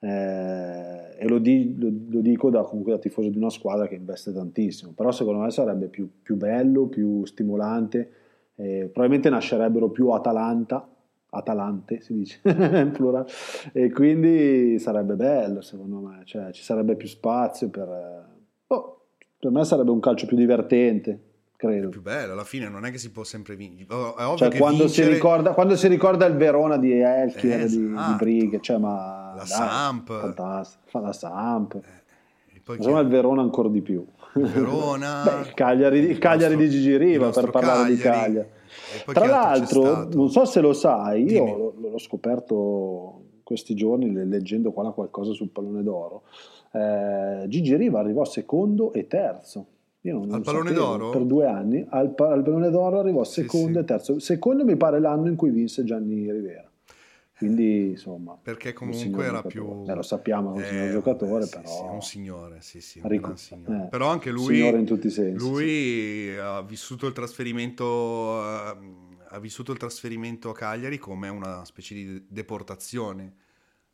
Eh, e lo, di, lo, lo, dico da, comunque da tifoso di una squadra che investe tantissimo. Però secondo me sarebbe più, più bello, più stimolante eh, probabilmente nascerebbero più Atalanta, Atalante si dice in plurale, e quindi sarebbe bello secondo me, cioè, ci sarebbe più spazio per... Oh, per me sarebbe un calcio più divertente, credo. È più bello, alla fine non è che si può sempre vincere. Oh, è ovvio cioè, che quando, vincere... si ricorda, quando si ricorda il Verona di Elchi, eh, esatto. di, di. Brighe, cioè, ma... La dai, Samp. Fantastico, fa la Samp. Eh, Insomma, il Verona ancora di più. Verona. Beh, il Cagliari, il Cagliari nostro, di Gigi Riva, per parlare Cagliari. di Cagliari. Tra l'altro, non so se lo sai, Dimmi. io l'ho scoperto questi giorni leggendo qua qualcosa sul pallone d'oro. Eh, Gigi Riva arrivò secondo e terzo. Io non, al pallone sapevo, d'oro? Per due anni al, al pallone d'oro arrivò secondo sì, e terzo. Secondo mi pare l'anno in cui vinse Gianni Rivera. Quindi insomma, perché comunque era più. Eh, lo sappiamo, è un signor giocatore, eh, sì, però. Sì, un signore, sì, sì, un Ric- signore. Eh, però anche lui. in tutti i sensi. Lui sì. ha vissuto il trasferimento. Uh, ha vissuto il trasferimento a Cagliari come una specie di deportazione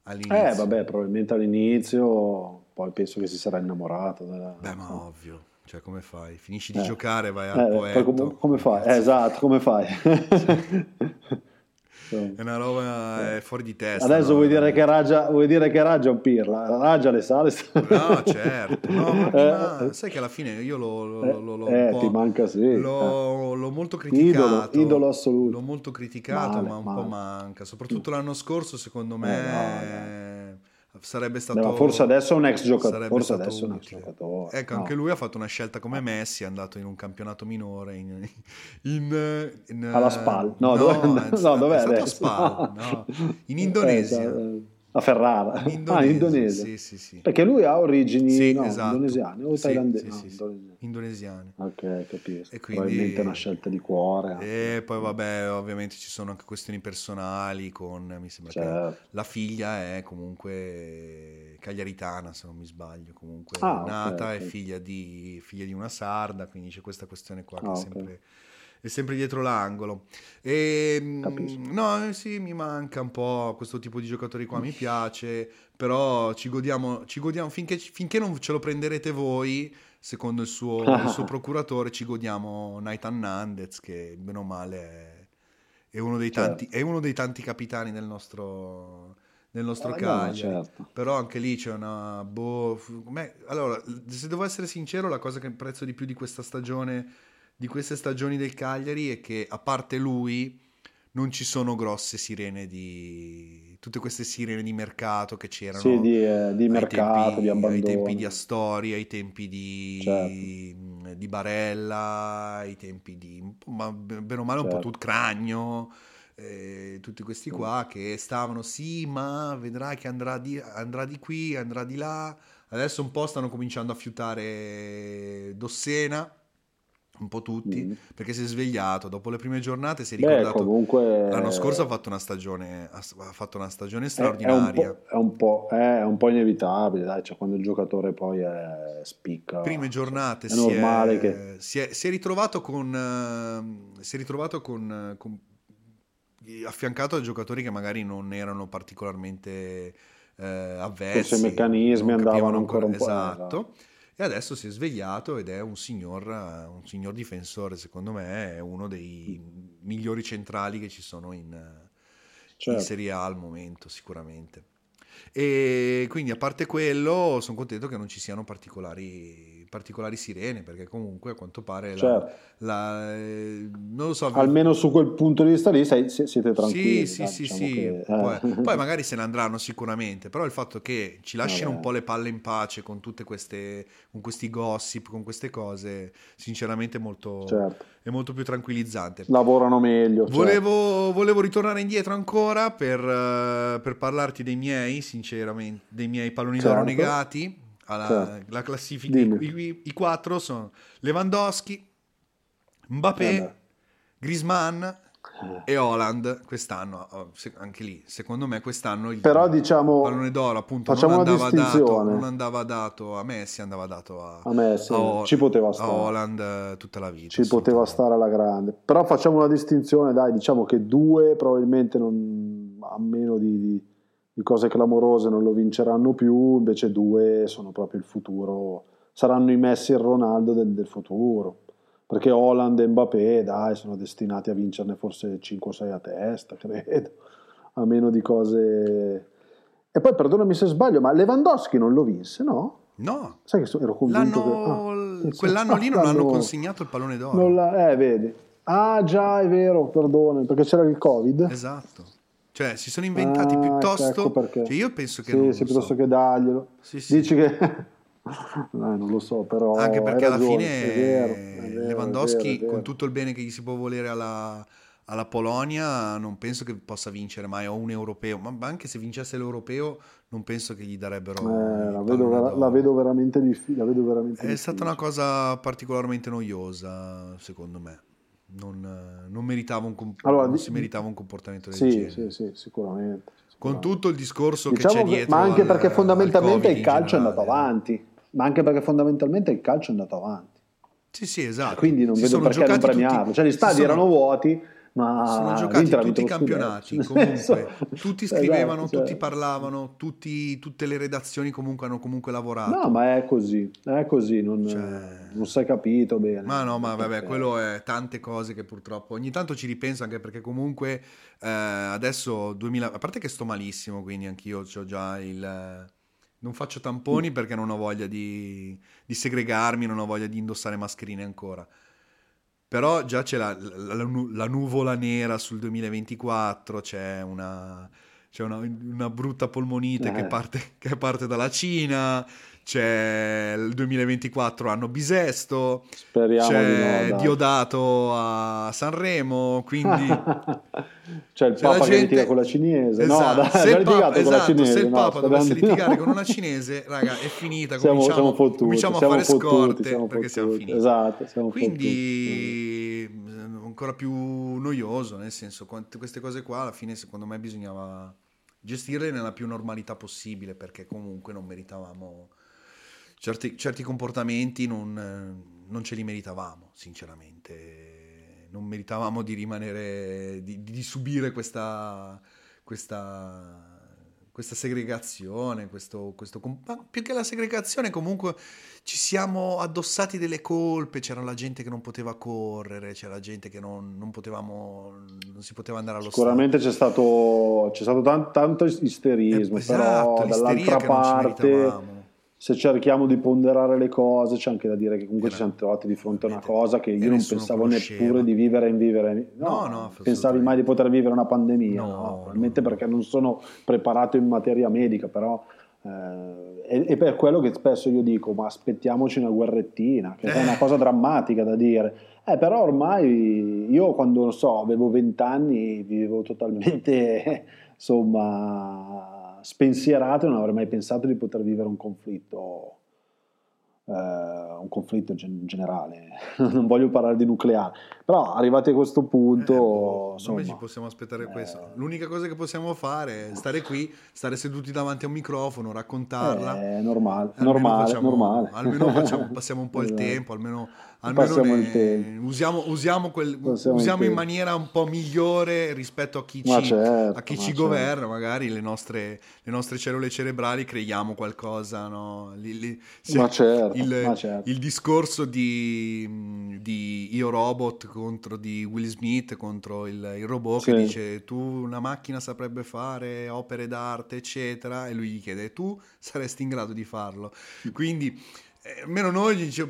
all'inizio. Eh, vabbè, probabilmente all'inizio, poi penso che si sarà innamorato. Della... Beh, ma no. ovvio. Cioè, come fai? Finisci di eh. giocare, vai al eh, poeta. Come, come, fai? Eh, esatto, come fai? È una roba è fuori di testa. Adesso no? vuoi, dire che Raja, vuoi dire che Raja è un pirla? Raja le sale. No, certo. No, ma, eh, sai che alla fine io l'ho, l'ho, l'ho, l'ho eh, ti manca sì. L'ho, l'ho molto criticato. Idolo, idolo, assoluto. L'ho molto criticato, male, ma un male. po' manca. Soprattutto l'anno scorso, secondo me... Eh, no, no sarebbe stato Beh, forse adesso è un ex giocatore forse adesso un ex giocatore ecco no. anche lui ha fatto una scelta come Messi è andato in un campionato minore in, in, in alla SPAL no, no, dove, no, dov'è è adesso? Spal, no. in Indonesia eh, A Ferrara. Indonesia. Ah, in Indonesia. Sì, sì, sì. Perché lui ha origini no, esatto. indonesiane o thailandesi? No, indonesiane. indonesiane. Ok, capisco. E quindi... Probabilmente è una scelta di cuore. Anche. E poi vabbè, ovviamente ci sono anche questioni personali con, mi sembra certo. che la figlia è comunque cagliaritana, se non mi sbaglio, comunque ah, nata, okay, è okay. figlia di, figlia di una sarda, quindi c'è questa questione qua che Ah, è sempre è sempre dietro l'angolo. E, Capisco. mm, no, eh, sì, mi manca un po' questo tipo di giocatori qua, mi piace, però ci godiamo, ci godiamo finché, finché non ce lo prenderete voi, secondo il suo, il suo procuratore, ci godiamo Nathan Nandez, che bene o male è, è uno dei Certo. tanti, è uno dei tanti capitani del nostro, del nostro Ah, no, Cagliari. certo. Però anche lì c'è una... Boh, allora, se devo essere sincero, la cosa che apprezzo di più di questa stagione, di queste stagioni del Cagliari, è che a parte lui non ci sono grosse sirene di... tutte queste sirene di mercato che c'erano Sì, di, eh, di ai mercato, tempi, di ai abbandono. tempi di Astori, ai tempi di, Certo. di Barella, ai tempi di... po', ma bene o male un po' Certo. tutto Cragno, eh, tutti questi qua che stavano, sì, ma vedrai che andrà di, andrà di qui, andrà di là. Adesso un po' stanno cominciando a fiutare Dossena, un po' tutti, Mm. perché si è svegliato. Dopo le prime giornate si è Beh, ricordato... comunque L'anno scorso ha fatto una stagione, ha fatto una stagione è, è un straordinaria. po', è, un po', è un po' inevitabile, dai, cioè, quando il giocatore poi è, spicca. prime giornate è si, normale è, che- si, è, si è ritrovato con ehm, si è ritrovato con, con- affiancato da giocatori che magari non erano particolarmente eh, avvezzi Forse i meccanismi andavano capivano ancora un po', esatto e adesso si è svegliato ed è un signor un signor difensore secondo me è uno dei migliori centrali che ci sono in, in Certo. Serie A al momento sicuramente e quindi a parte quello sono contento che non ci siano particolari, particolari sirene perché comunque a quanto pare la, Certo. la- eh, non lo so Almeno su quel punto di vista lì sei- si- siete tranquilli. sì, sì, dai, sì, diciamo sì. che- eh. Poi, poi magari se ne andranno sicuramente, però il fatto che ci lasciano un po' le palle in pace con tutte queste, con questi gossip, con queste cose, sinceramente è molto, Certo. è molto più tranquillizzante. Lavorano meglio. certo. Volevo, volevo ritornare indietro ancora per, eh, per parlarti dei miei, sinceramente, dei miei palloni d'oro Certo. negati. Alla, Certo. la classifica, i, i- i quattro sono Lewandowski, Mbappé, Eh beh. Griezmann Eh. e Holland quest'anno, oh, anche lì, secondo me quest'anno il Però diciamo, pallone d'oro appunto facciamo non una andava, dato, distinzione. non andava dato a Messi, andava dato a, A Messi, a- ci poteva a stare. Holland eh, tutta la vita. ci poteva stare alla grande. Però facciamo una distinzione, dai, diciamo che due probabilmente non, a meno di, di- di cose clamorose non lo vinceranno più, invece due sono proprio il futuro, saranno i Messi e il Ronaldo del, del futuro. Perché Holland e Mbappé, dai, sono destinati a vincerne forse 5 o 6 a testa, credo, a meno di cose... E poi perdonami se sbaglio, ma Lewandowski non lo vinse, no? No, Sai che ero convinto l'anno, che... ah, quell'anno lì non hanno consegnato il pallone d'oro. la- eh, vedi. Ah, già, è vero, perdona, perché c'era il Covid. Esatto. Cioè, si sono inventati Ah, piuttosto... ecco perché. cioè, io penso che... Sì, non sì, piuttosto so. che darglielo. Sì, sì. Dici che... Eh, non lo so, però Anche perché alla ragione, fine è vero, è vero, Lewandowski, è vero, con tutto il bene che gli si può volere alla, alla Polonia, non penso che possa vincere mai o un europeo, ma anche se vincesse l'europeo non penso che gli darebbero Eh, la, vedo, vera- la vedo veramente difficile. La vedo veramente È stata una difficile. cosa particolarmente noiosa, secondo me. Non, non meritava un comp- Allora, non si meritava un comportamento del Sì, genere. sì, sì, sicuramente. Con tutto il discorso Diciamo che c'è dietro. ma anche al- perché al fondamentalmente il calcio è andato generale. avanti. Ma anche perché fondamentalmente il calcio è andato avanti. Sì, sì, esatto. Quindi non Si vedo perché non giocati tutti- premiarlo. Cioè, gli stadi sono- erano vuoti, ma sono giocati tutti i campionati, comunque, tutti Esatto, scrivevano, cioè- tutti parlavano, tutti- tutte le redazioni comunque hanno comunque lavorato. No, ma è così, è così, non, Cioè- non si è capito bene. Ma no, ma vabbè, quello è tante cose che purtroppo ogni tanto ci ripenso anche perché comunque eh, adesso 2000, a parte che sto malissimo, quindi anch'io ho già il non faccio tamponi perché non ho voglia di, di segregarmi, non ho voglia di indossare mascherine ancora. Però già c'è la, la- la nu- la nuvola nera sul 2024, c'è una c'è una, una brutta polmonite eh. che, parte, che parte dalla Cina, c'è il 2024 anno bisesto, Speriamo c'è di no, Diodato a Sanremo, quindi... c'è il Papa gente... che litiga con la cinese, esatto. no, dai, se, il Papa, esatto, cinese, se il Papa no, dovesse litigare con una cinese, raga, è finita, siamo, cominciamo, siamo fottuti, cominciamo siamo a fare fottuti, scorte siamo perché fottuti. siamo finiti. Esatto, siamo quindi fottuti. ancora più noioso, nel senso, queste cose qua alla fine secondo me bisognava gestirle nella più normalità possibile perché comunque non meritavamo certi, certi comportamenti non, non, ce li meritavamo, sinceramente. Non meritavamo di rimanere, di, di subire questa, questa, questa segregazione, questo, questo, più che la segregazione comunque ci siamo addossati delle colpe, c'era la gente che non poteva correre, c'era gente che non, non potevamo, non si poteva andare allo Sicuramente c'è stato, c'è stato tanto, tanto isterismo, eh, esatto, però dall'altra parte se cerchiamo di ponderare le cose, c'è anche da dire che comunque ci siamo trovati di fronte a una cosa che io non pensavo conosceva. neppure di vivere in vivere. No, no, no pensavi mai di poter vivere una pandemia? No, no probabilmente perché non sono preparato in materia medica, però. Eh, e, e, per quello che spesso io dico, ma aspettiamoci una guerrettina, che eh. è una cosa drammatica da dire. Eh, però ormai io quando, so, avevo vent'anni, vivevo totalmente, insomma spensierato non avrei mai pensato di poter vivere un conflitto, eh, un conflitto gen- generale. non voglio parlare di nucleare, però arrivati a questo punto... Eh, boh, insomma, ci possiamo aspettare eh, questo. L'unica cosa che possiamo fare è stare qui, stare seduti davanti a un microfono, raccontarla. È normale, almeno normale, facciamo, normale. Almeno facciamo, passiamo un po' il esatto. tempo, almeno almeno ne, usiamo, usiamo, quel, usiamo in maniera un po' migliore rispetto a chi ci, certo, a chi ci certo. governa, magari le nostre, le nostre, cellule cerebrali creiamo qualcosa. No? Li, li, certo, il, certo. il, discorso di, di, Io Robot contro di Will Smith contro il, il robot sì. che dice tu una macchina saprebbe fare opere d'arte eccetera e lui gli chiede tu saresti in grado di farlo. Quindi eh, almeno noi dice,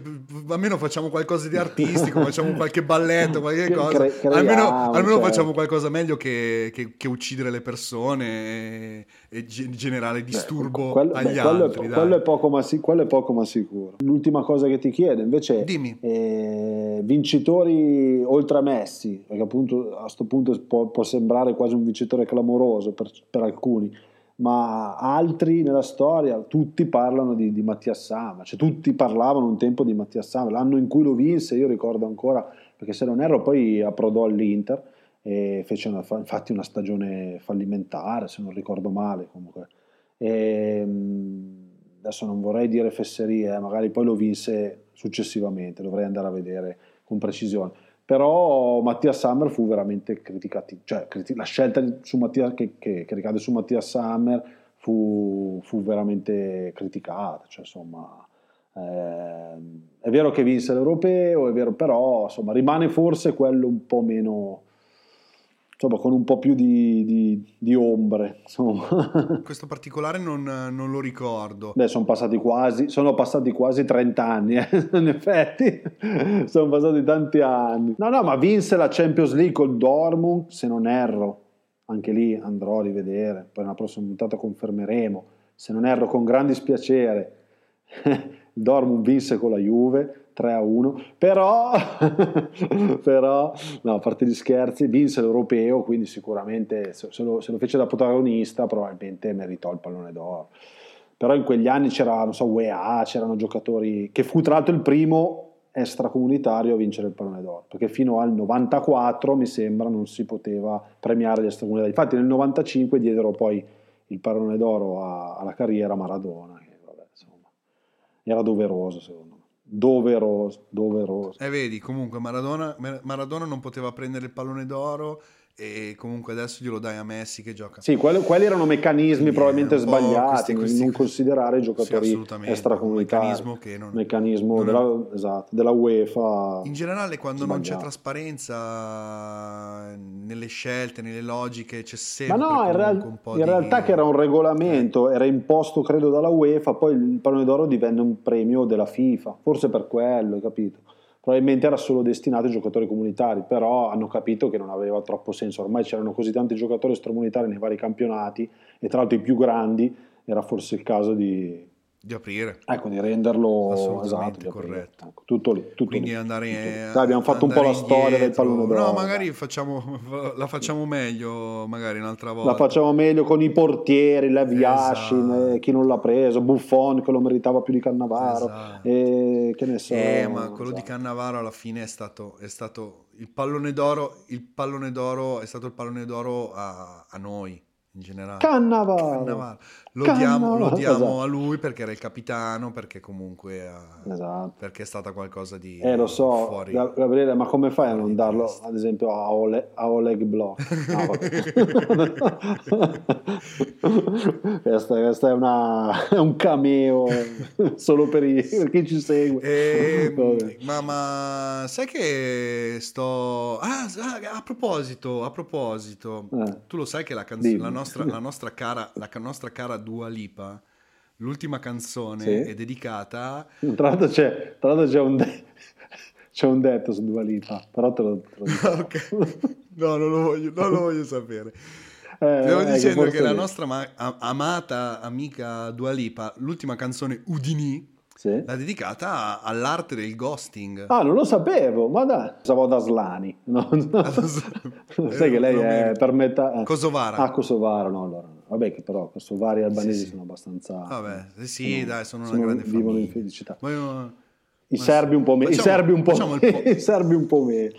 almeno facciamo qualcosa di artistico, facciamo qualche balletto, qualche cosa. Cre- creiamo, almeno, almeno cioè. facciamo qualcosa meglio che, che, che uccidere le persone e, e generare disturbo beh, quello, agli beh, altri. Quello è, quello, è poco ma, quello è poco ma sicuro. L'ultima cosa che ti chiedo invece Dimmi. Eh, vincitori oltre a Messi, perché appunto a questo punto può, può sembrare quasi un vincitore clamoroso per, per alcuni ma altri nella storia, tutti parlano di, di Mattias Sammer, cioè tutti parlavano un tempo di Mattias Sammer, l'anno in cui lo vinse io ricordo ancora, perché se non erro poi approdò all'Inter e fece una, infatti una stagione fallimentare, se non ricordo male comunque. E, adesso non vorrei dire fesserie, eh, magari poi lo vinse successivamente, dovrei andare a vedere con precisione però Mattia Summer fu veramente criticato, cioè la scelta Mattia, che, che, che, ricade su Mattia Summer fu, fu veramente criticata, cioè, insomma, eh, è vero che vinse l'europeo, è vero, però insomma, rimane forse quello un po' meno insomma, con un po' più di, di, di ombre. Questo particolare non, non, lo ricordo. Beh, sono passati quasi, sono passati quasi 30 anni, eh? in effetti, sono passati tanti anni. No, no, ma vinse la Champions League col Dortmund, se non erro, anche lì andrò a rivedere, poi nella prossima puntata confermeremo, se non erro con gran dispiacere. Dortmund vinse con la Juve, 3 a 1, però, però no, a parte gli scherzi, vinse l'europeo, quindi sicuramente se lo, se lo, fece da protagonista probabilmente meritò il pallone d'oro. Però in quegli anni c'era, non so, UEA, c'erano giocatori, che fu tra l'altro il primo extracomunitario a vincere il pallone d'oro, perché fino al 94 mi sembra non si poteva premiare gli extracomunitari. Infatti nel 95 diedero poi il pallone d'oro a, alla carriera Maradona, che vabbè, insomma, era doveroso secondo me doveroso, doveroso. E eh, vedi, comunque Maradona, Maradona non poteva prendere il pallone d'oro e comunque adesso glielo dai a Messi che gioca. Sì, quelli, quelli erano meccanismi Quindi probabilmente sbagliati, questi, questi, non considerare giocatori sì, extracomunitari. Meccanismo, che non, meccanismo non della, è... esatto, della, UEFA. In generale quando sbagliato. non c'è trasparenza nelle scelte, nelle logiche, c'è sempre Ma no, in, real- un po' in di... realtà che era un regolamento, eh. era imposto credo dalla UEFA, poi il pallone d'oro divenne un premio della FIFA, forse per quello, hai capito? Probabilmente era solo destinato ai giocatori comunitari, però hanno capito che non aveva troppo senso, ormai c'erano così tanti giocatori extracomunitari nei vari campionati e tra l'altro i più grandi, era forse il caso di, di aprire. Ecco, di renderlo esatto, corretto. Ecco, tutto lì. Tutto Quindi lì, andare, tutto Dai, abbiamo fatto un po' la storia del pallone. No, magari facciamo, la facciamo meglio, magari un'altra volta. La facciamo meglio con i portieri, Leviashin, esatto. chi non l'ha preso, Buffon che lo meritava più di Cannavaro. Esatto. E che ne so. Eh, ma quello esatto. di Cannavaro alla fine è stato, è stato il pallone d'oro. Il pallone d'oro è stato il pallone d'oro a, a noi in generale. Cannavaro. Cannavaro. Lo, Diamo, lo diamo esatto. a lui perché era il capitano, perché comunque uh, esatto. perché è stata qualcosa di Eh lo so, fuori, Gabriele, ma come fai a non darlo testa. ad esempio a, Ole, a Oleg Block? No, questo, questo è, una, è, un cameo solo per, i, per chi ci segue. Eh, ma, ma, sai che sto... Ah, ah, a proposito, a proposito, eh. tu lo sai che la, canzone, la, nostra, la nostra cara... La nostra cara Dua Lipa, l'ultima canzone sì. è dedicata... Tra l'altro c'è, tra l'altro c'è un... De- c'è un detto su Dua Lipa, però te lo, te lo dico. okay. No, non lo voglio, non lo voglio sapere. Eh, Stiamo eh, dicendo che, che la nostra ma- amata amica Dua Lipa, l'ultima canzone Udini, sì. l'ha dedicata all'arte del ghosting. Ah, non lo sapevo, ma dai, pensavo ad Aslani. No, no. Sai che lei è per metà... Eh. Kosovara. Ah, Kosovara, no, allora. Vabbè, che però kosovari e albanesi sì, sono abbastanza... Vabbè, sì, sono, dai, sono una sono, grande vivono famiglia. in felicità. Io, I, serbi un po me- facciamo, I serbi un po' meno. I serbi un po' meno.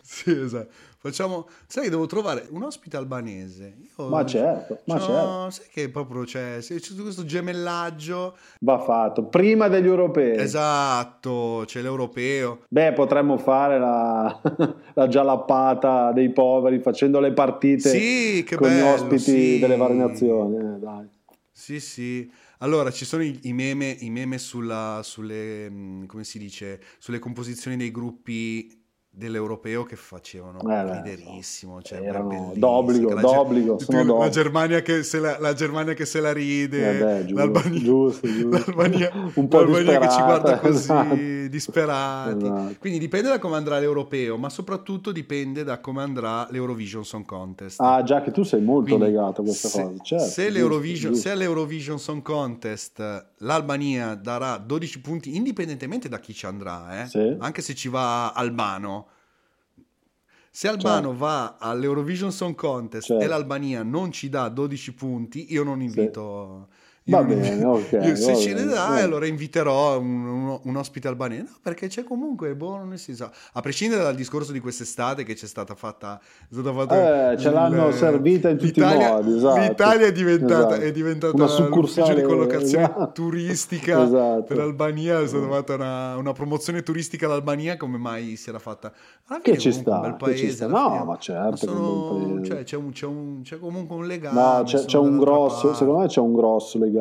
sì, esatto. Facciamo, sai che devo trovare un ospite albanese. Io, ma certo, ma certo. Sai che proprio c'è, c'è questo gemellaggio. Va fatto, prima degli europei. Esatto, c'è l'europeo. Beh, potremmo fare la, la gialappata dei poveri facendo le partite sì, con bello, gli ospiti sì. delle varie nazioni. Eh, dai. Sì, sì. Allora, ci sono i, i meme, i meme sulla, sulle, mm, come si dice, sulle composizioni dei gruppi dell'europeo che facevano eh, riderissimo cioè, erano d'obbligo, la, d'obbligo, la, la, Germania che se la, la, Germania che se la ride eh beh, giusto, l'Albania, giusto, giusto. l'Albania, un po' l'Albania che ci guarda così esatto. Disperati esatto. quindi dipende da come andrà l'europeo ma soprattutto dipende da come andrà l'Eurovision Song Contest ah già che tu sei molto quindi, legato a questa se, cosa certo, se, l'Eurovision, se all'Eurovision Song Contest l'Albania darà 12 punti indipendentemente da chi ci andrà eh? sì. anche se ci va Albano se Albano certo. va all'Eurovision Song Contest certo. e l'Albania non ci dà 12 punti, io non invito... Sì Va bene, ok. Se va ci bene, dai, allora inviterò un, un, un, ospite albanese. No, perché c'è comunque, boh, non si sa. A prescindere dal discorso di quest'estate che c'è stata fatta... Stata fatta eh, ce l'hanno servita in tutti i modi, esatto. L'Italia è diventata, esatto. è diventata una succursale di collocazione esatto. turistica esatto. per l'Albania. È stata fatta una, una, promozione turistica all'Albania come mai si era fatta. Alla che ci sta, un bel paese, sta. No, ma certo. Sono, cioè, c'è, un, c'è, c'è, comunque un legame. No, c'è, c'è un grosso, secondo me c'è un grosso legame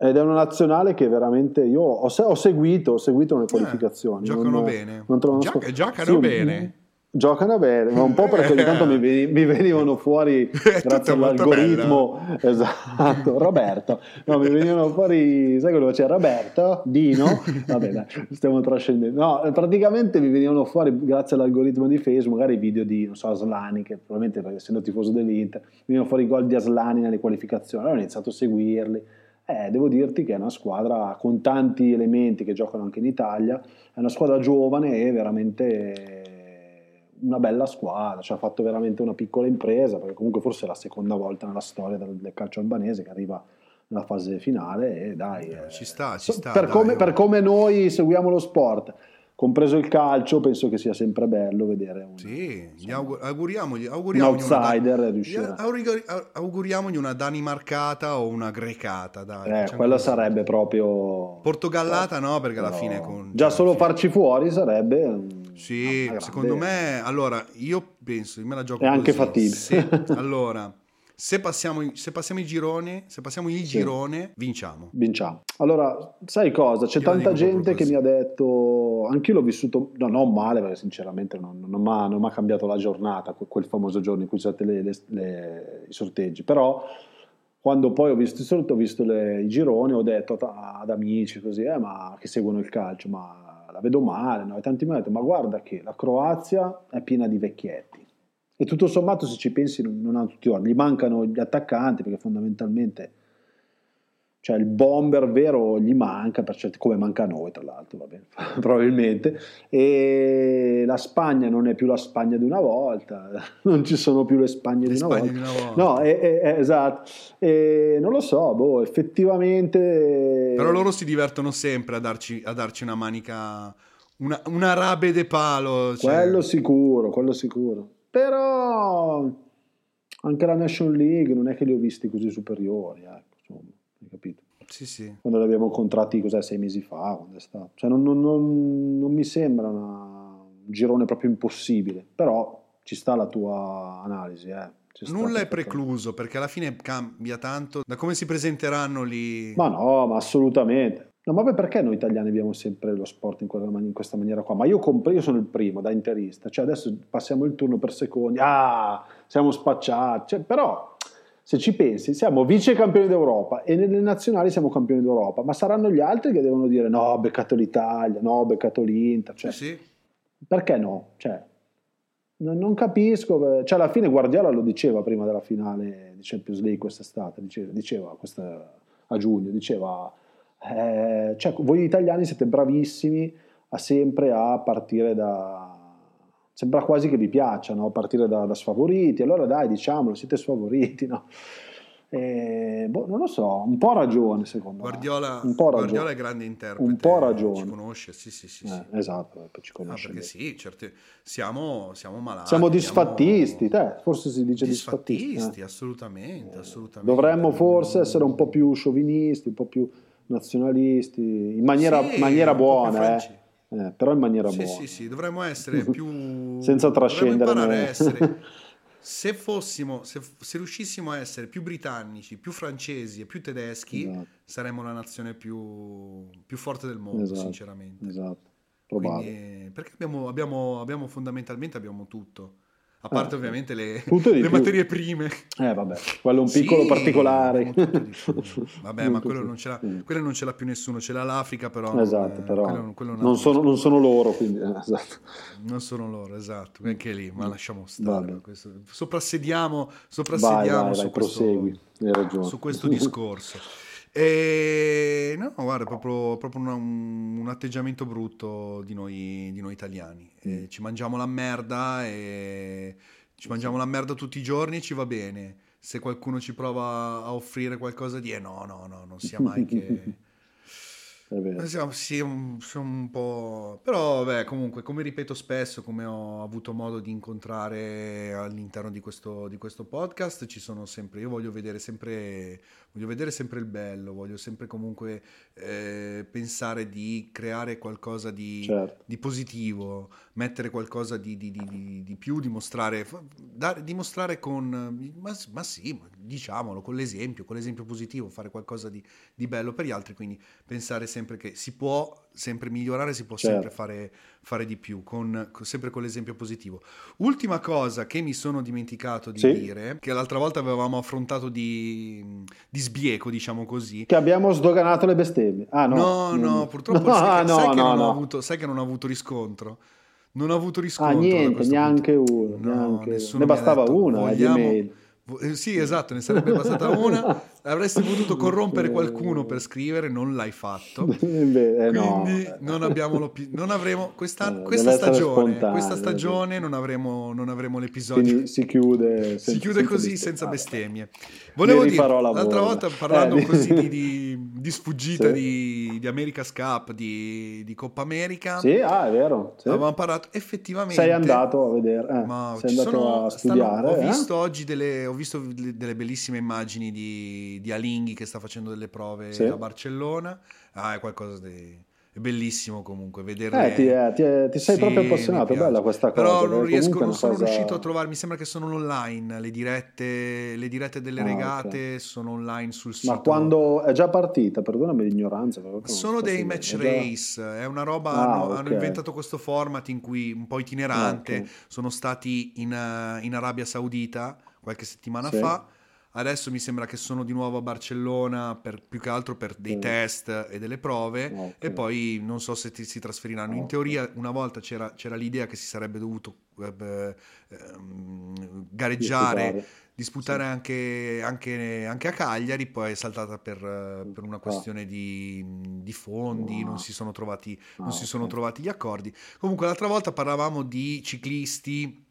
ed è una nazionale che veramente io ho, ho seguito, ho seguito nelle eh, qualificazioni. Eh, giocano non, bene. Non Gioc- giocano sì, bene. Giocano bene, ma un po' perché ogni tanto mi, mi venivano fuori grazie all'algoritmo. Esatto, Roberto. No, mi venivano fuori, sai quello che c'è? Roberto, Dino. Vabbè, dai, stiamo trascendendo. No, praticamente mi venivano fuori grazie all'algoritmo di Facebook, magari video di, non so, Aslani, che probabilmente essendo tifoso dell'Inter, mi venivano fuori i gol di Aslani nelle qualificazioni. Allora ho iniziato a seguirli eh, devo dirti che è una squadra con tanti elementi che giocano anche in Italia, è una squadra giovane e veramente una bella squadra, ci ha fatto veramente una piccola impresa, perché comunque forse è la seconda volta nella storia del, del calcio albanese che arriva nella fase finale e dai, eh, ci sta, ci sta. Per, dai, come, per come noi seguiamo lo sport compreso il calcio, penso che sia sempre bello vedere un, sì, insomma, augur- auguriamogli, auguriamogli, un outsider una, riuscire. auguriamogli una danimarcata o una grecata. Dai, eh, quella così. sarebbe proprio... Portogallata no, perché alla fine... Con, già solo farci fuori sarebbe... Sì, grande... secondo me... Allora, io penso, me la gioco È anche così. fattibile. Sì, allora... Se passiamo, se passiamo, il girone, se passiamo il sì. girone, vinciamo. Vinciamo. Allora, sai cosa? C'è Io tanta gente che mi ha detto, anch'io l'ho vissuto, no, non male, perché sinceramente non, non mi ha cambiato la giornata, quel famoso giorno in cui le, le, i sorteggi, però quando poi ho visto, ho visto le, i gironi ho detto ad amici così, eh, ma che seguono il calcio, ma la vedo male, no? e tanti mi hanno detto, ma guarda che la Croazia è piena di vecchietti. E tutto sommato, se ci pensi, non, non hanno tutti ordi. Gli mancano gli attaccanti, perché fondamentalmente cioè il bomber vero gli manca, certi, come manca a noi tra l'altro, bene, probabilmente, e la Spagna non è più la Spagna di una volta, non ci sono più le Spagne, le di, una Spagne di, una volta. No, è, è, è, esatto, e non lo so, boh, effettivamente... Però loro si divertono sempre a darci, a darci una manica, una, una rabe de palo. Cioè... Quello sicuro, quello sicuro. Però anche la National League non è che li ho visti così superiori, insomma hai capito? Sì, sì. Quando li abbiamo incontrati, cos'è, sei mesi fa, quando è stato. Cioè, non, non, non, non mi sembra una, un girone proprio impossibile, però ci sta la tua analisi, eh. Nulla è precluso perché alla fine cambia tanto da come si presenteranno lì. Ma no, ma assolutamente. No, ma perché noi italiani abbiamo sempre lo sport in questa, in questa maniera qua? Ma io, compro, io sono il primo da interista, cioè adesso passiamo il turno per secondi, ah, siamo spacciati, cioè, però se ci pensi, siamo vice campioni d'Europa e nelle nazionali siamo campioni d'Europa, ma saranno gli altri che devono dire no, ho beccato l'Italia, no, ho beccato l'Inter. Cioè, sì. Perché no? Cioè, non, non, capisco, cioè alla fine Guardiola lo diceva prima della finale di Champions League quest'estate, diceva, diceva questa, a giugno, diceva, eh, cioè, voi italiani siete bravissimi a sempre a partire da sembra quasi che vi piaccia, no? partire da, da, sfavoriti, allora dai diciamolo, siete sfavoriti, no? E, boh, non lo so, un po' ragione secondo Guardiola, me. Un po' Guardiola è grande interprete. Un po' ragione. Ci conosce, sì, sì, sì. Eh, esatto, ci conosce. Ah, perché sì, certe, siamo, siamo malati. Siamo disfattisti, siamo... Te, forse si dice disfattisti. Disfattisti, eh. assolutamente, eh, assolutamente. Dovremmo forse essere un po' più sciovinisti, un po' più nazionalisti, in maniera, sì, maniera buona, eh eh, però in maniera sì, buona. Sì, sì, dovremmo essere più... Senza trascendere. a essere... se fossimo, se, se, riuscissimo a essere più britannici, più francesi e più tedeschi, esatto. saremmo la nazione più, più forte del mondo, esatto, sinceramente. Esatto, Quindi, perché abbiamo, abbiamo, abbiamo, fondamentalmente abbiamo tutto. A parte eh, ovviamente le, le materie prime. Eh vabbè, quello è un piccolo sì, particolare. Vabbè, ma quello non, ce l'ha, quello non ce l'ha più nessuno, ce l'ha l'Africa però. Esatto, eh, però quello, quello non, sono, non, sono, loro, quindi... Eh, esatto. Non sono loro, esatto, anche lì, ma lasciamo stare. Soprassediamo, soprassediamo vai, vai, su, questo, su questo discorso. E no, guarda, è proprio, proprio un, un, atteggiamento brutto di noi, di noi italiani. Mm. ci mangiamo la merda e ci mangiamo la merda tutti i giorni e ci va bene. Se qualcuno ci prova a offrire qualcosa di... Eh no, no, no, non sia mai che... Siamo, sì, un, un po'... Però, vabbè, comunque, come ripeto spesso, come ho avuto modo di incontrare all'interno di questo, di questo podcast, ci sono sempre... Io voglio vedere sempre, voglio vedere sempre il bello, voglio sempre comunque eh, pensare di creare qualcosa di, certo. di positivo, mettere qualcosa di, di, di più, dimostrare, dare, dimostrare con... Ma, ma, sì, diciamolo, con l'esempio, con l'esempio positivo, fare qualcosa di, bello per gli altri, quindi pensare sempre sempre che si può sempre migliorare, si può certo. sempre fare, fare, di più, con, con, sempre con l'esempio positivo. Ultima cosa che mi sono dimenticato di sì. dire, che l'altra volta avevamo affrontato di, di, sbieco, diciamo così. Che abbiamo sdoganato le bestemmie. Ah no, no, no purtroppo no, sai, che, no, sai, che no, avuto, sai, che, non ho avuto riscontro. Non ho avuto riscontro. Ah, niente, neanche uno. Neanche. Ne bastava una vogliamo... di email. Eh, sì, esatto, ne sarebbe bastata una. Avresti potuto corrompere qualcuno per scrivere, non l'hai fatto. Beh, eh, Quindi no. non, abbiamo non avremo questa, eh, questa stagione, questa stagione non avremo, non avremo l'episodio. Quindi si chiude, senza, si chiude così senza bestemmie. Volevo dire, l'altra volta parlando eh, così di, di, di sfuggita sì. di, di, America's Cup, di, di, Coppa America. Sì, ah, è vero. Sì. Avevamo parlato effettivamente. Sei andato a vedere, eh, ma sei andato sono, a studiare. Stanno, ho eh? visto oggi delle, ho visto delle bellissime immagini di, di Alinghi che sta facendo delle prove sì. a Barcellona. Ah, è qualcosa di è bellissimo comunque vederle. Eh, ti, è, ti, è, ti sei sì, proprio appassionato, è bella questa cosa. Però non riesco, non sono cosa... riuscito a trovare, mi sembra che sono online, le dirette, le dirette delle ah, regate okay. sono online sul sito. Ma quando è già partita, perdonami l'ignoranza. Sono dei match race, è, una roba, ah, hanno, okay. hanno, inventato questo format in cui un po' itinerante, okay. sono stati in, in Arabia Saudita qualche settimana sì. fa Adesso mi sembra che sono di nuovo a Barcellona per, più che altro per dei mm. test e delle prove okay. e poi non so se ti, si trasferiranno. In teoria una volta c'era, c'era, l'idea che si sarebbe dovuto eh, ehm, gareggiare, disputare sì. anche, anche, anche, a Cagliari, poi è saltata per, per una ah. questione di, di fondi, no. non, si sono, trovati, no, non si sono trovati gli accordi. Comunque l'altra volta parlavamo di ciclisti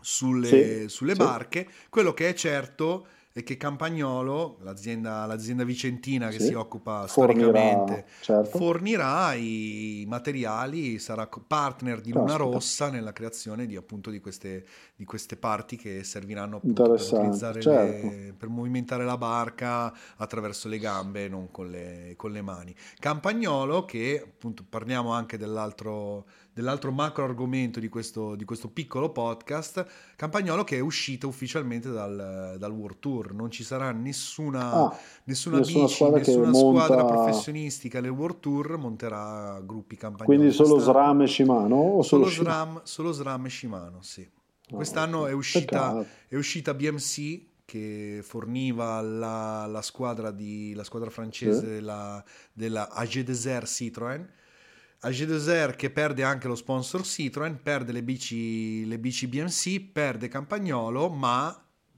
sulle, sì, sulle sì. barche, quello che è certo e che Campagnolo, l'azienda, l'azienda vicentina che sì. si occupa storicamente, certo. fornirà i materiali, sarà partner di Luna Rossa nella creazione di, appunto, di, queste, di queste parti che serviranno per, utilizzare certo. le, per movimentare la barca attraverso le gambe e non con le, con le mani. Campagnolo che appunto parliamo anche dell'altro dell'altro macro argomento di questo, di questo, piccolo podcast, Campagnolo che è uscito ufficialmente dal, dal World Tour, non ci sarà nessuna, ah, nessuna, nessuna bici, squadra, nessuna squadra monta... professionistica nel World Tour monterà gruppi Campagnolo. Quindi solo SRAM e Shimano? O solo, solo, SRAM, solo SRAM e Shimano, sì. Ah, Quest'anno è uscita, è uscita BMC che forniva la, la, squadra, di, la squadra francese sì. della, della AG Desert Citroën Agé che perde anche lo sponsor Citroën, perde le bici, le bici BMC, perde Campagnolo, ma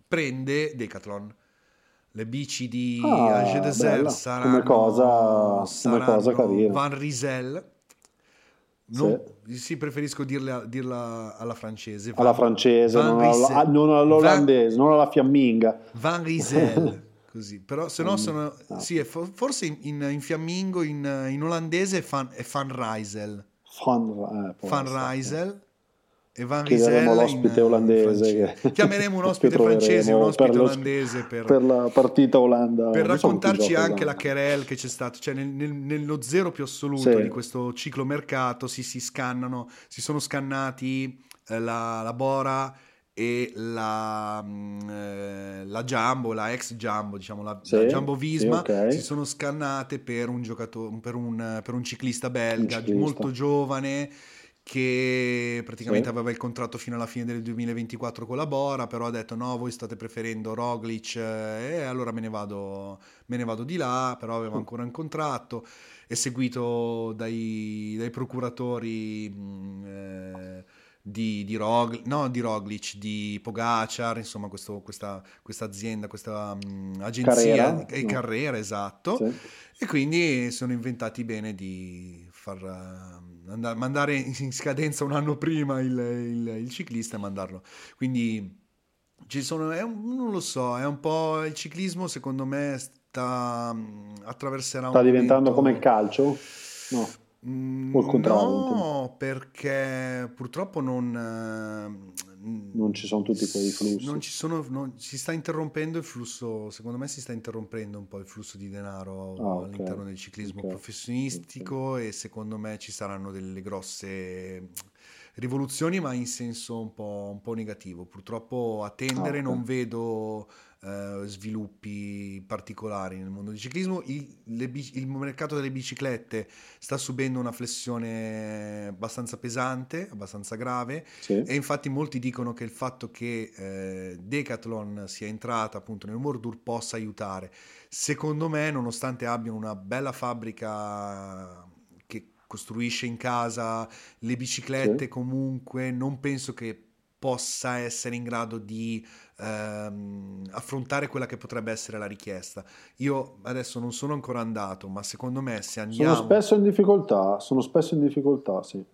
prende Decathlon. Le bici di ah, Agé saranno, come cosa, saranno come cosa carina. Van Riesel. Non, sì. sì. preferisco dirla, dirla alla francese. Alla francese, non, alla, non all'olandese, Van, non alla fiamminga. Van Riesel. Così. Però se no sono... Sì, forse in, in fiammingo, in, in, olandese è, fan, è Van Rysel. Van, eh, Van Rysel. E Van Chiederemo l'ospite olandese. Che... Chiameremo un ospite francese, un ospite per olandese per, per, la partita Olanda. Per raccontarci anche la querel che c'è stato, cioè nel, nel, nello zero più assoluto sì. di questo ciclo mercato si, si scannano, si sono scannati eh, la, la Bora e la, mm, eh, la Jumbo, la ex Jumbo, diciamo la, sì, la Jumbo Visma, sì, okay. si sono scannate per un, giocatore, per un, per un ciclista belga un ciclista. molto giovane che praticamente sì. aveva il contratto fino alla fine del 2024 con la Bora, però ha detto no, voi state preferendo Roglic eh, e allora me ne, vado, me ne vado di là, però aveva ancora un contratto, è seguito dai, dai procuratori... Mm, eh, di, di, Rog, no, di Roglic, di Pogacar, insomma questo, questa, questa, azienda, questa um, agenzia carriera, e no. carriera, esatto. Sì. E quindi sono inventati bene di far uh, andare, mandare in scadenza un anno prima il, il, il ciclista e mandarlo. Quindi ci sono, un, non lo so, è un po' il ciclismo secondo me sta, attraverserà sta un diventando momento... come il calcio? No Mm, o il contrario? No, perché purtroppo non, non ci sono tutti quei flussi. Non ci sono, non, si sta interrompendo il flusso, secondo me si sta interrompendo un po' il flusso di denaro ah, all'interno okay. del ciclismo okay. professionistico okay. e secondo me ci saranno delle grosse rivoluzioni ma in senso un po', un po negativo. Purtroppo a tendere ah, non vedo eh, sviluppi particolari nel mondo del ciclismo. Il, bici, il, mercato delle biciclette sta subendo una flessione abbastanza pesante, abbastanza grave sì. e infatti molti dicono che il fatto che eh, Decathlon sia entrata appunto nel Mordur possa aiutare. Secondo me, nonostante abbiano una bella fabbrica che costruisce in casa le biciclette sì. comunque, non penso che possa essere in grado di ehm, affrontare quella che potrebbe essere la richiesta. Io adesso non sono ancora andato, ma secondo me se andiamo... Sono spesso in difficoltà, sono spesso in difficoltà, sì.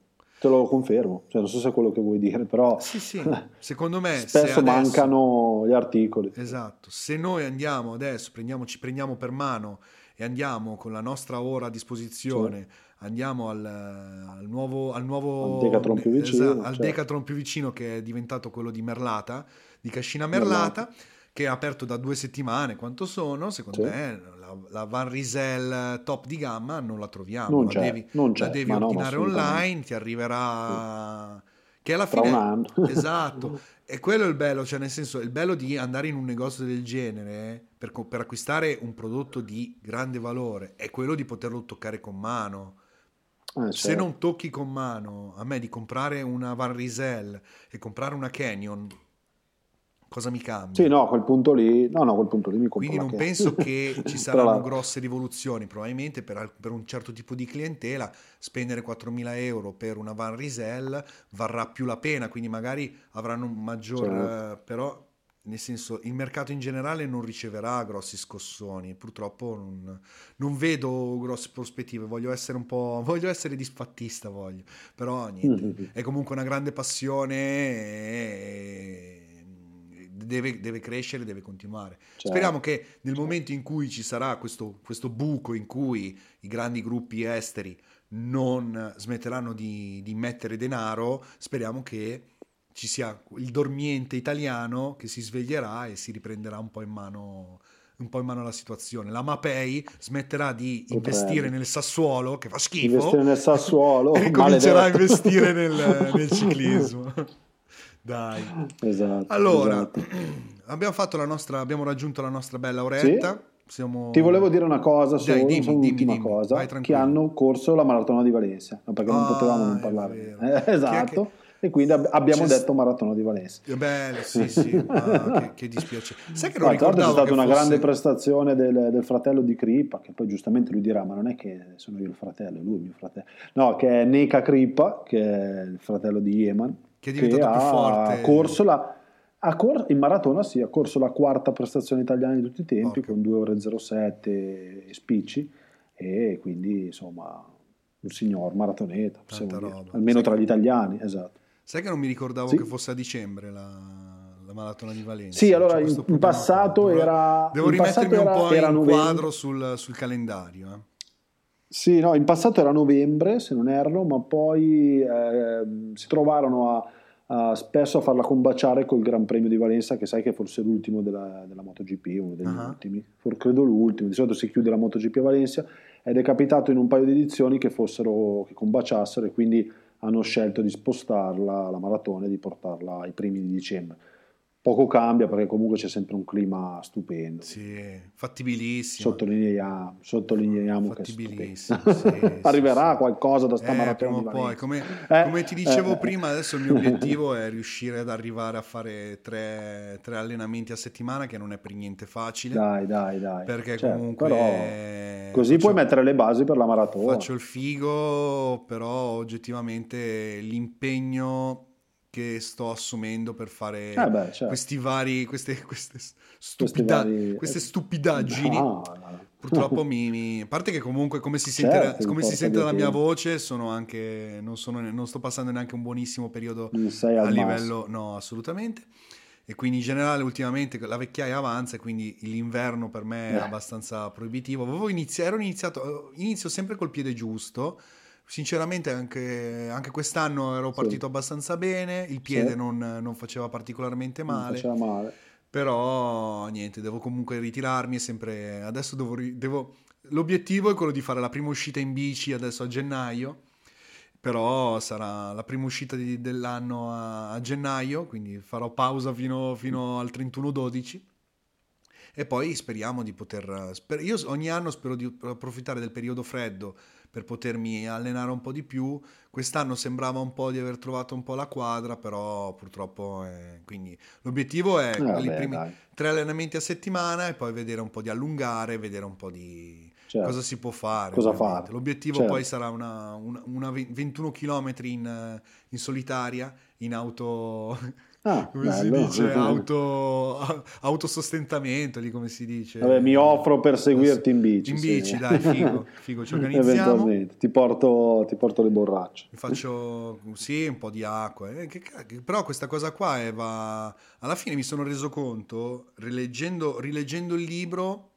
Te lo confermo, cioè, non so se è quello che vuoi dire, però... Sì, sì, secondo me... spesso adesso... mancano gli articoli. Esatto, se noi andiamo adesso, ci prendiamo per mano e andiamo con la nostra ora a disposizione... Sì andiamo al, al nuovo, al nuovo Decathlon più vicino, esatto, al Decathlon più vicino che è diventato quello di Merlata, di Cascina Merlata, Merlata. che è aperto da due settimane. Quanto sono? Secondo sì. me la, la, Van Riesel top di gamma non la troviamo, non la devi, non la devi ordinare no, online, ti arriverà... Sì. Che alla fine... un anno. Esatto. E quello è il bello, cioè nel senso, il bello di andare in un negozio del genere per, per acquistare un prodotto di grande valore è quello di poterlo toccare con mano eh, Se certo. non tocchi con mano, a me di comprare una Van Riesel e comprare una Canyon cosa mi cambia? Sì, no, a quel punto lì, no, no, a quel punto lì mi compro Quindi non penso che ci saranno grosse rivoluzioni, probabilmente per, per, un certo tipo di clientela spendere 4.000 euro per una van Risel varrà più la pena, quindi magari avranno un maggior... Certo. però nel senso il mercato in generale non riceverà grossi scossoni purtroppo non, non, vedo grosse prospettive voglio essere un po' voglio essere disfattista voglio però niente mm-hmm. è comunque una grande passione e deve, deve crescere deve continuare certo. speriamo che nel momento in cui ci sarà questo, questo buco in cui i grandi gruppi esteri non smetteranno di, di mettere denaro speriamo che ci sia il dormiente italiano che si sveglierà e si riprenderà un po' in mano, un po in mano la situazione. La Mapei smetterà di investire nel Sassuolo, che fa schifo, investire nel Sassuolo, e ricomincerà a investire nel, nel ciclismo. Dai. Esatto. Allora, esatto. Abbiamo, la nostra, abbiamo raggiunto la nostra bella oretta. Sì? Siamo... Ti volevo dire una cosa, solo Dai, dimmi, un'ultima dimmi, cosa, Vai, che hanno corso la maratona di Valencia, no, perché ah, non potevamo non parlare. Eh, esatto e quindi ab- abbiamo C'è... detto maratona di Valencia. Bello, sì, sì, ah, che, che, dispiace. Sai che non Ma, ricordavo c'è stata una fosse... grande prestazione del, del, fratello di Crippa, che poi giustamente lui dirà, ma non è che sono io il fratello, è lui il mio fratello. No, che è Neca Crippa, che è il fratello di Yeman, che è diventato che più forte. corso la... Cor- in maratona sì, ha corso la quarta prestazione italiana di tutti i tempi okay. con 2 ore 07 spicci e quindi insomma un signor maratoneta, almeno tra gli italiani, esatto. Sai che non mi ricordavo sì. che fosse a dicembre la, la maratona di Valencia? Sì, allora in, in, passato era... Devo rimettermi un po' in novembre. quadro sul, sul calendario. Eh. Sì, no, in passato era novembre, se non erro, ma poi eh, si trovarono a, a, spesso a farla combaciare col Gran Premio di Valencia, che sai che è forse l'ultimo della, della MotoGP, uno degli uh-huh. ultimi, For, credo l'ultimo, di solito si chiude la MotoGP a Valencia, ed è capitato in un paio di edizioni che fossero, che combaciassero e quindi hanno scelto di spostarla, la maratona, e di portarla ai primi di dicembre poco cambia perché comunque c'è sempre un clima stupendo. Sì, fattibilissimo. Sottolineiamo, sottolineiamo che sì, arriverà sì, qualcosa da sta eh, maratona. Poi, come, eh, come, ti dicevo eh, prima, adesso il mio obiettivo è riuscire ad arrivare a fare tre, tre, allenamenti a settimana, che non è per niente facile. Dai, dai, dai. Perché certo, comunque... Però, così faccio, puoi mettere le basi per la maratona. Faccio il figo, però oggettivamente l'impegno che sto assumendo per fare eh beh, certo. questi vari, queste, queste, stupida, vari... queste stupidaggini. No, no. Purtroppo mi, mi, A parte che comunque come si sente, certo, come si sente dalla mia voce, sono anche, non, sono, non, sto passando neanche un buonissimo periodo a livello... Masso. No, assolutamente. E quindi in generale ultimamente la vecchiaia avanza e quindi l'inverno per me è eh. abbastanza proibitivo. Avevo iniziato, ero iniziato, inizio sempre col piede giusto, Sinceramente anche, anche, quest'anno ero partito sì. abbastanza bene, il piede sì. non, non, faceva particolarmente male. Faceva male. Però niente, devo comunque ritirarmi. Sempre... Adesso devo, devo... L'obiettivo è quello di fare la prima uscita in bici adesso a gennaio. Però sarà la prima uscita di, dell'anno a, a, gennaio, quindi farò pausa fino, fino al 31-12 e poi speriamo di poter... Sper- io ogni anno spero di approfittare del periodo freddo per potermi allenare un po' di più. Quest'anno sembrava un po' di aver trovato un po' la quadra, però purtroppo è... quindi l'obiettivo è eh, i primi dai. tre allenamenti a settimana e poi vedere un po' di allungare, vedere un po' di certo. cosa si può fare. Fare. L'obiettivo certo. poi sarà una, una, una 21 km in, in solitaria, in auto Ah, come bello. si dice, auto, autosostentamento, lì come si dice. Vabbè, mi offro per seguirti in bici. In bici, sì. dai, figo, figo, ci organizziamo. Eventualmente, ti porto, ti porto le borracce. Faccio, sì, un po' di acqua. Eh, che, però questa cosa qua è, va... Alla fine mi sono reso conto, rileggendo, rileggendo il libro,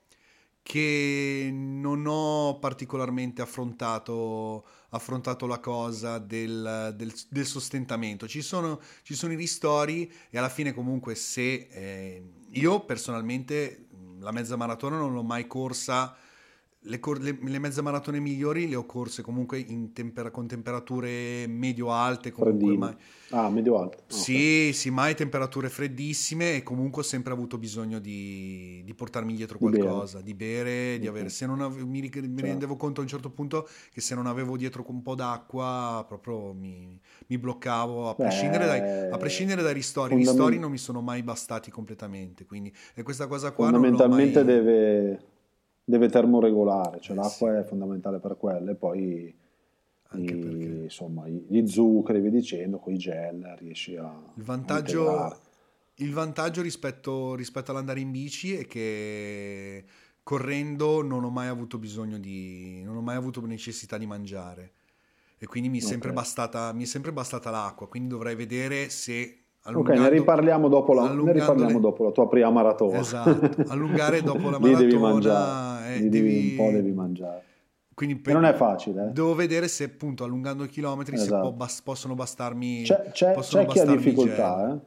che non ho particolarmente affrontato, affrontato la cosa del, del, del sostentamento. Ci sono, ci sono, i ristori e alla fine comunque se eh, io personalmente la mezza maratona non l'ho mai corsa le, cor- le, le, mezze maratone migliori le ho corse comunque temper- con temperature medio-alte. Comunque mai... Ah, medio-alte. Sì, sì, mai temperature freddissime e comunque ho sempre avuto bisogno di, di portarmi dietro qualcosa, di bere, di, bere, di avere... Se non ave- mi, mi certo. rendevo conto a un certo punto che se non avevo dietro un po' d'acqua proprio mi, mi bloccavo, a prescindere, Beh, dai, a prescindere dai ristori. I ristori non mi sono mai bastati completamente, quindi e questa cosa qua... Fondamentalmente mai... deve deve termoregolare, cioè eh, l'acqua sì. è fondamentale per quello e poi i, insomma, gli zuccheri, vi dicendo, con i gel riesci a... Il vantaggio, il vantaggio rispetto, rispetto, all'andare in bici è che correndo non ho mai avuto bisogno di... non ho mai avuto necessità di mangiare e quindi mi è sempre, okay. bastata, mi è sempre bastata l'acqua, quindi dovrei vedere se ok, ne riparliamo, dopo la, ne riparliamo dopo la tua prima maratona. Esatto, allungare dopo la maratona. Eh, devi, un po' devi mangiare. Quindi per, non è facile. Eh? Devo vedere se appunto allungando i chilometri esatto. bas- possono bastarmi. C'è, c'è, possono c'è chi ha difficoltà,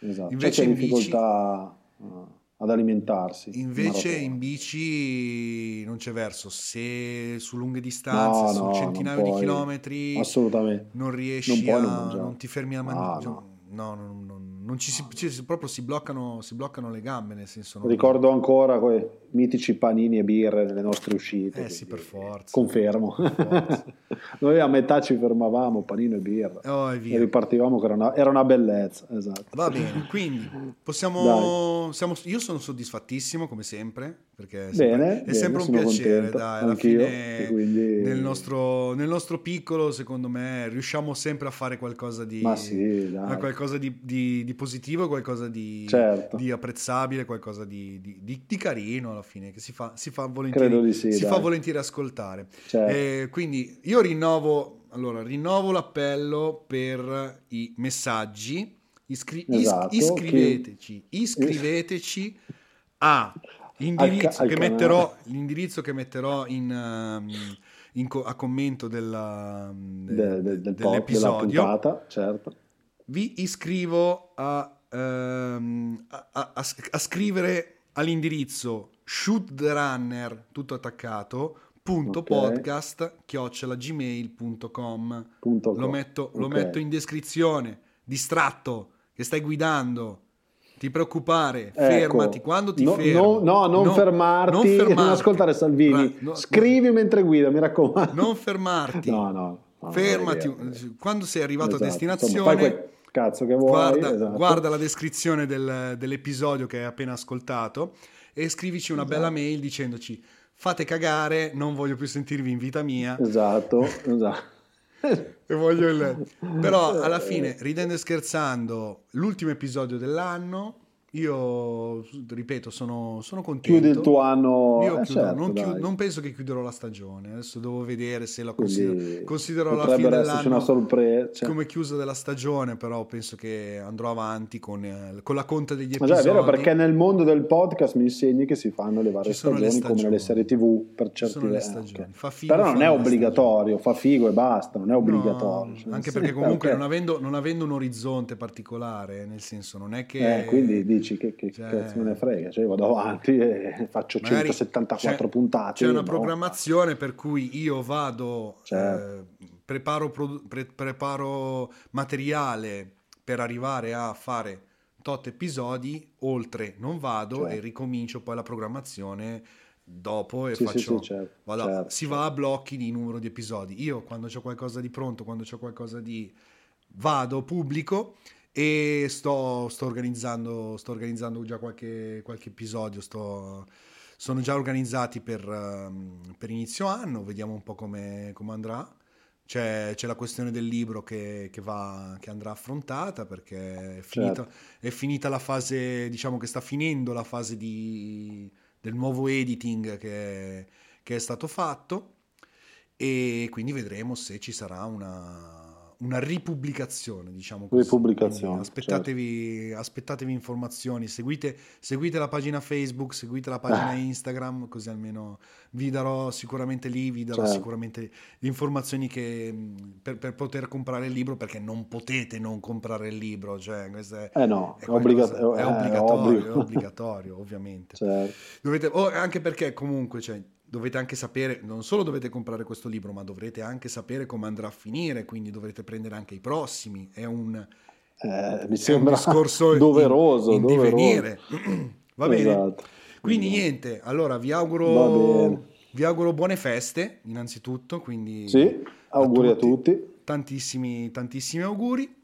eh? esatto. Invece c'è chi ha difficoltà bici, ad alimentarsi. Invece in, in, bici non c'è verso. Se su lunghe distanze, no, su no, centinaio di chilometri, assolutamente non riesci non a. Non, non ti fermi a mangiare. Ah, no no, non, non, ci si, ci, proprio si bloccano, si bloccano, le gambe, nel senso... Non... Ricordo ancora quei mitici panini e birre nelle nostre uscite. Eh sì, per forza. Confermo. Per forza. Noi a metà ci fermavamo, panino e birra. Oh, e, e ripartivamo che era una, era una, bellezza, esatto. Va bene, quindi possiamo... Siamo, io sono soddisfattissimo, come sempre, perché è sempre, bene, è sempre un piacere, contento, dai, alla fine quindi... nel, nostro, nel, nostro, piccolo, secondo me, riusciamo sempre a fare qualcosa di... Sì. Qualcosa di, di, di positivo, qualcosa di, certo. di apprezzabile, qualcosa di, di, carino alla fine, che si fa, si fa volentieri, sì, si fa volentieri ascoltare. Certo. quindi io rinnovo, allora, rinnovo l'appello per i messaggi. Iscri- esatto, iscriveteci, che... iscriveteci a L'indirizzo, al, al che metterò, l'indirizzo che metterò in, um, co- a commento della, de, de, del dell'episodio. Della puntata, certo. Vi iscrivo a, um, a, a, a, scrivere all'indirizzo shootrunner tutto attaccato punto okay. podcast chiocciolagmail.com lo metto, okay. lo metto in descrizione distratto che stai guidando ti preoccupare, ecco, fermati quando ti no, fermi. No, no, non, no, fermarti, non fermarti, non ascoltare Salvini. No, Scrivi mentre guida, mi raccomando. Non fermarti. No, no. Fermati. Quando sei arrivato esatto. a destinazione, Insomma, quel cazzo che vuoi. Guarda, esatto. guarda la descrizione del, dell'episodio che hai appena ascoltato e scrivici una esatto. bella mail dicendoci fate cagare, non voglio più sentirvi in vita mia. Esatto, esatto. e voglio il... Però alla fine, ridendo e scherzando, l'ultimo episodio dell'anno io, ripeto, sono, sono contento. Chiudi il tuo anno. Io eh chiudo, certo, non, chiudo, non, penso che chiuderò la stagione. Adesso devo vedere se la considero, considero la fine dell'anno una sorpresa, cioè. come chiusa della stagione. Però penso che andrò avanti con, eh, con la conta degli episodi. Ma già è vero perché nel mondo del podcast mi insegni che si fanno le varie stagioni, stagioni, come nelle serie TV per certi versi. Okay. Però non è obbligatorio, fa figo e basta, non è obbligatorio. No, cioè, anche perché comunque okay. non, avendo, non, avendo, un orizzonte particolare, nel senso non è che... Eh, quindi dici che, che cioè, cazzo me ne frega, cioè vado avanti e faccio 174 c'è, puntate. C'è una no? programmazione per cui io vado, certo. eh, preparo, pre, preparo materiale per arrivare a fare tot episodi, oltre non vado certo. e ricomincio poi la programmazione dopo e sì, faccio sì, sì, certo, vado, certo, si va a blocchi di numero di episodi io quando ho qualcosa di pronto quando ho qualcosa di vado pubblico e sto, sto, organizzando, sto organizzando già qualche, qualche episodio, sto, sono già organizzati per, um, per, inizio anno, vediamo un po' come, come andrà. C'è, c'è, la questione del libro che, che, va, che andrà affrontata perché è finita, certo. è finita, la fase, diciamo che sta finendo la fase di, del nuovo editing che, che è stato fatto e quindi vedremo se ci sarà una, una ripubblicazione, diciamo così. Ripubblicazione. Aspettatevi, certo. aspettatevi, informazioni, seguite, seguite, la pagina Facebook, seguite la pagina eh. Instagram, così almeno vi darò sicuramente lì, vi darò certo. sicuramente le informazioni che, per, per, poter comprare il libro, perché non potete non comprare il libro. Cioè, è, eh no, è, qualcosa, è, obbligatorio, è, obbligatorio, ovviamente. Certo. Dovete, oh, anche perché comunque, cioè, dovete anche sapere, non solo dovete comprare questo libro, ma dovrete anche sapere come andrà a finire, quindi dovrete prendere anche i prossimi. È un, eh, mi sembra un discorso doveroso, in, in doveroso. divenire. Va bene? Esatto. Quindi niente, allora vi auguro, vi auguro buone feste, innanzitutto. Quindi sì, auguri a tutti. A tutti. Tantissimi, tantissimi auguri.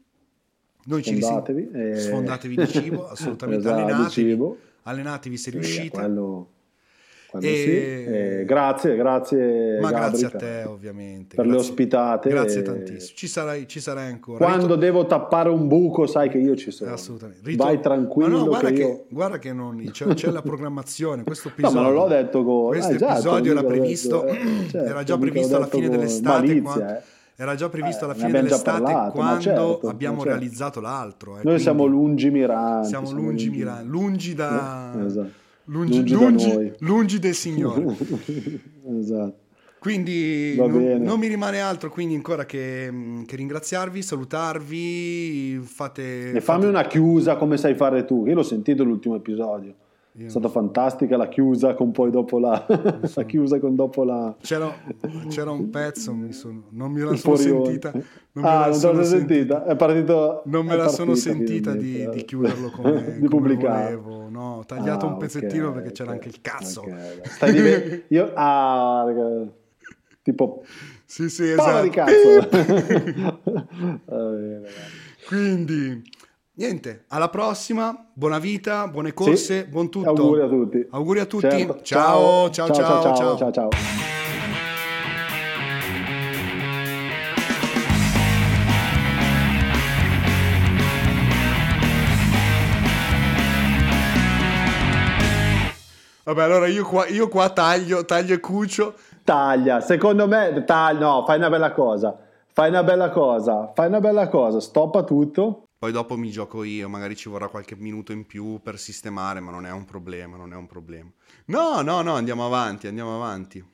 Noi sfondatevi, ci eh... sfondatevi di cibo, assolutamente esatto, allenatevi, cibo. allenatevi se sì, riuscite. Quello e... Sì. Eh, grazie, grazie. Ma Gabri, grazie a te, ovviamente. Per grazie, le ospitate. Grazie tantissimo. Ci sarai, ci sarai ancora. Quando Ritor- devo tappare un buco, sai che io ci sono. Assolutamente. Ritor- Vai tranquillo. no, guarda, che, che io... guarda che non, c'è, c'è la programmazione. Questo episodio, no, ma non l'ho detto con. Questo ah, esatto, episodio era previsto, detto, eh, certo, era già previsto alla fine dell'estate. Malizia, quando, eh. Era già previsto alla eh, fine dell'estate parlato, quando certo, abbiamo certo. realizzato l'altro. Eh, Noi siamo lungimiranti. Siamo lungimiranti, lungi da... Esatto lungi, lungi, lungi, lungi del Signore. esatto. Quindi non, non, mi rimane altro quindi ancora che, che ringraziarvi, salutarvi, fate... E fammi fate... una chiusa come sai fare tu, io l'ho sentito l'ultimo episodio. Io è stata so. fantastica la chiusa con poi dopo la, so. la chiusa con dopo la c'era, c'era un pezzo mi sono, non me la sono sentita non ah non te la sentita? È partito non me la sono sentita di, di, chiuderlo come, di volevo no ho tagliato ah, un pezzettino okay, perché c'era okay, anche il cazzo. Okay, Stai div- io ah tipo sì sì esatto di cazzo. Quindi Niente, alla prossima, buona vita, buone corse, sì, buon tutto. Auguri a tutti. Auguri a tutti. Certo. Ciao, ciao, ciao, ciao, ciao, ciao. ciao, ciao. Vabbè, allora io qua, io qua taglio, taglio e cucio. Taglia, secondo me, taglia, no, fai una bella cosa. Fai una bella cosa, fai una bella cosa, stoppa tutto poi dopo mi gioco io, magari ci vorrà qualche minuto in più per sistemare, ma non è un problema, non è un problema. No, no, no, andiamo avanti, andiamo avanti.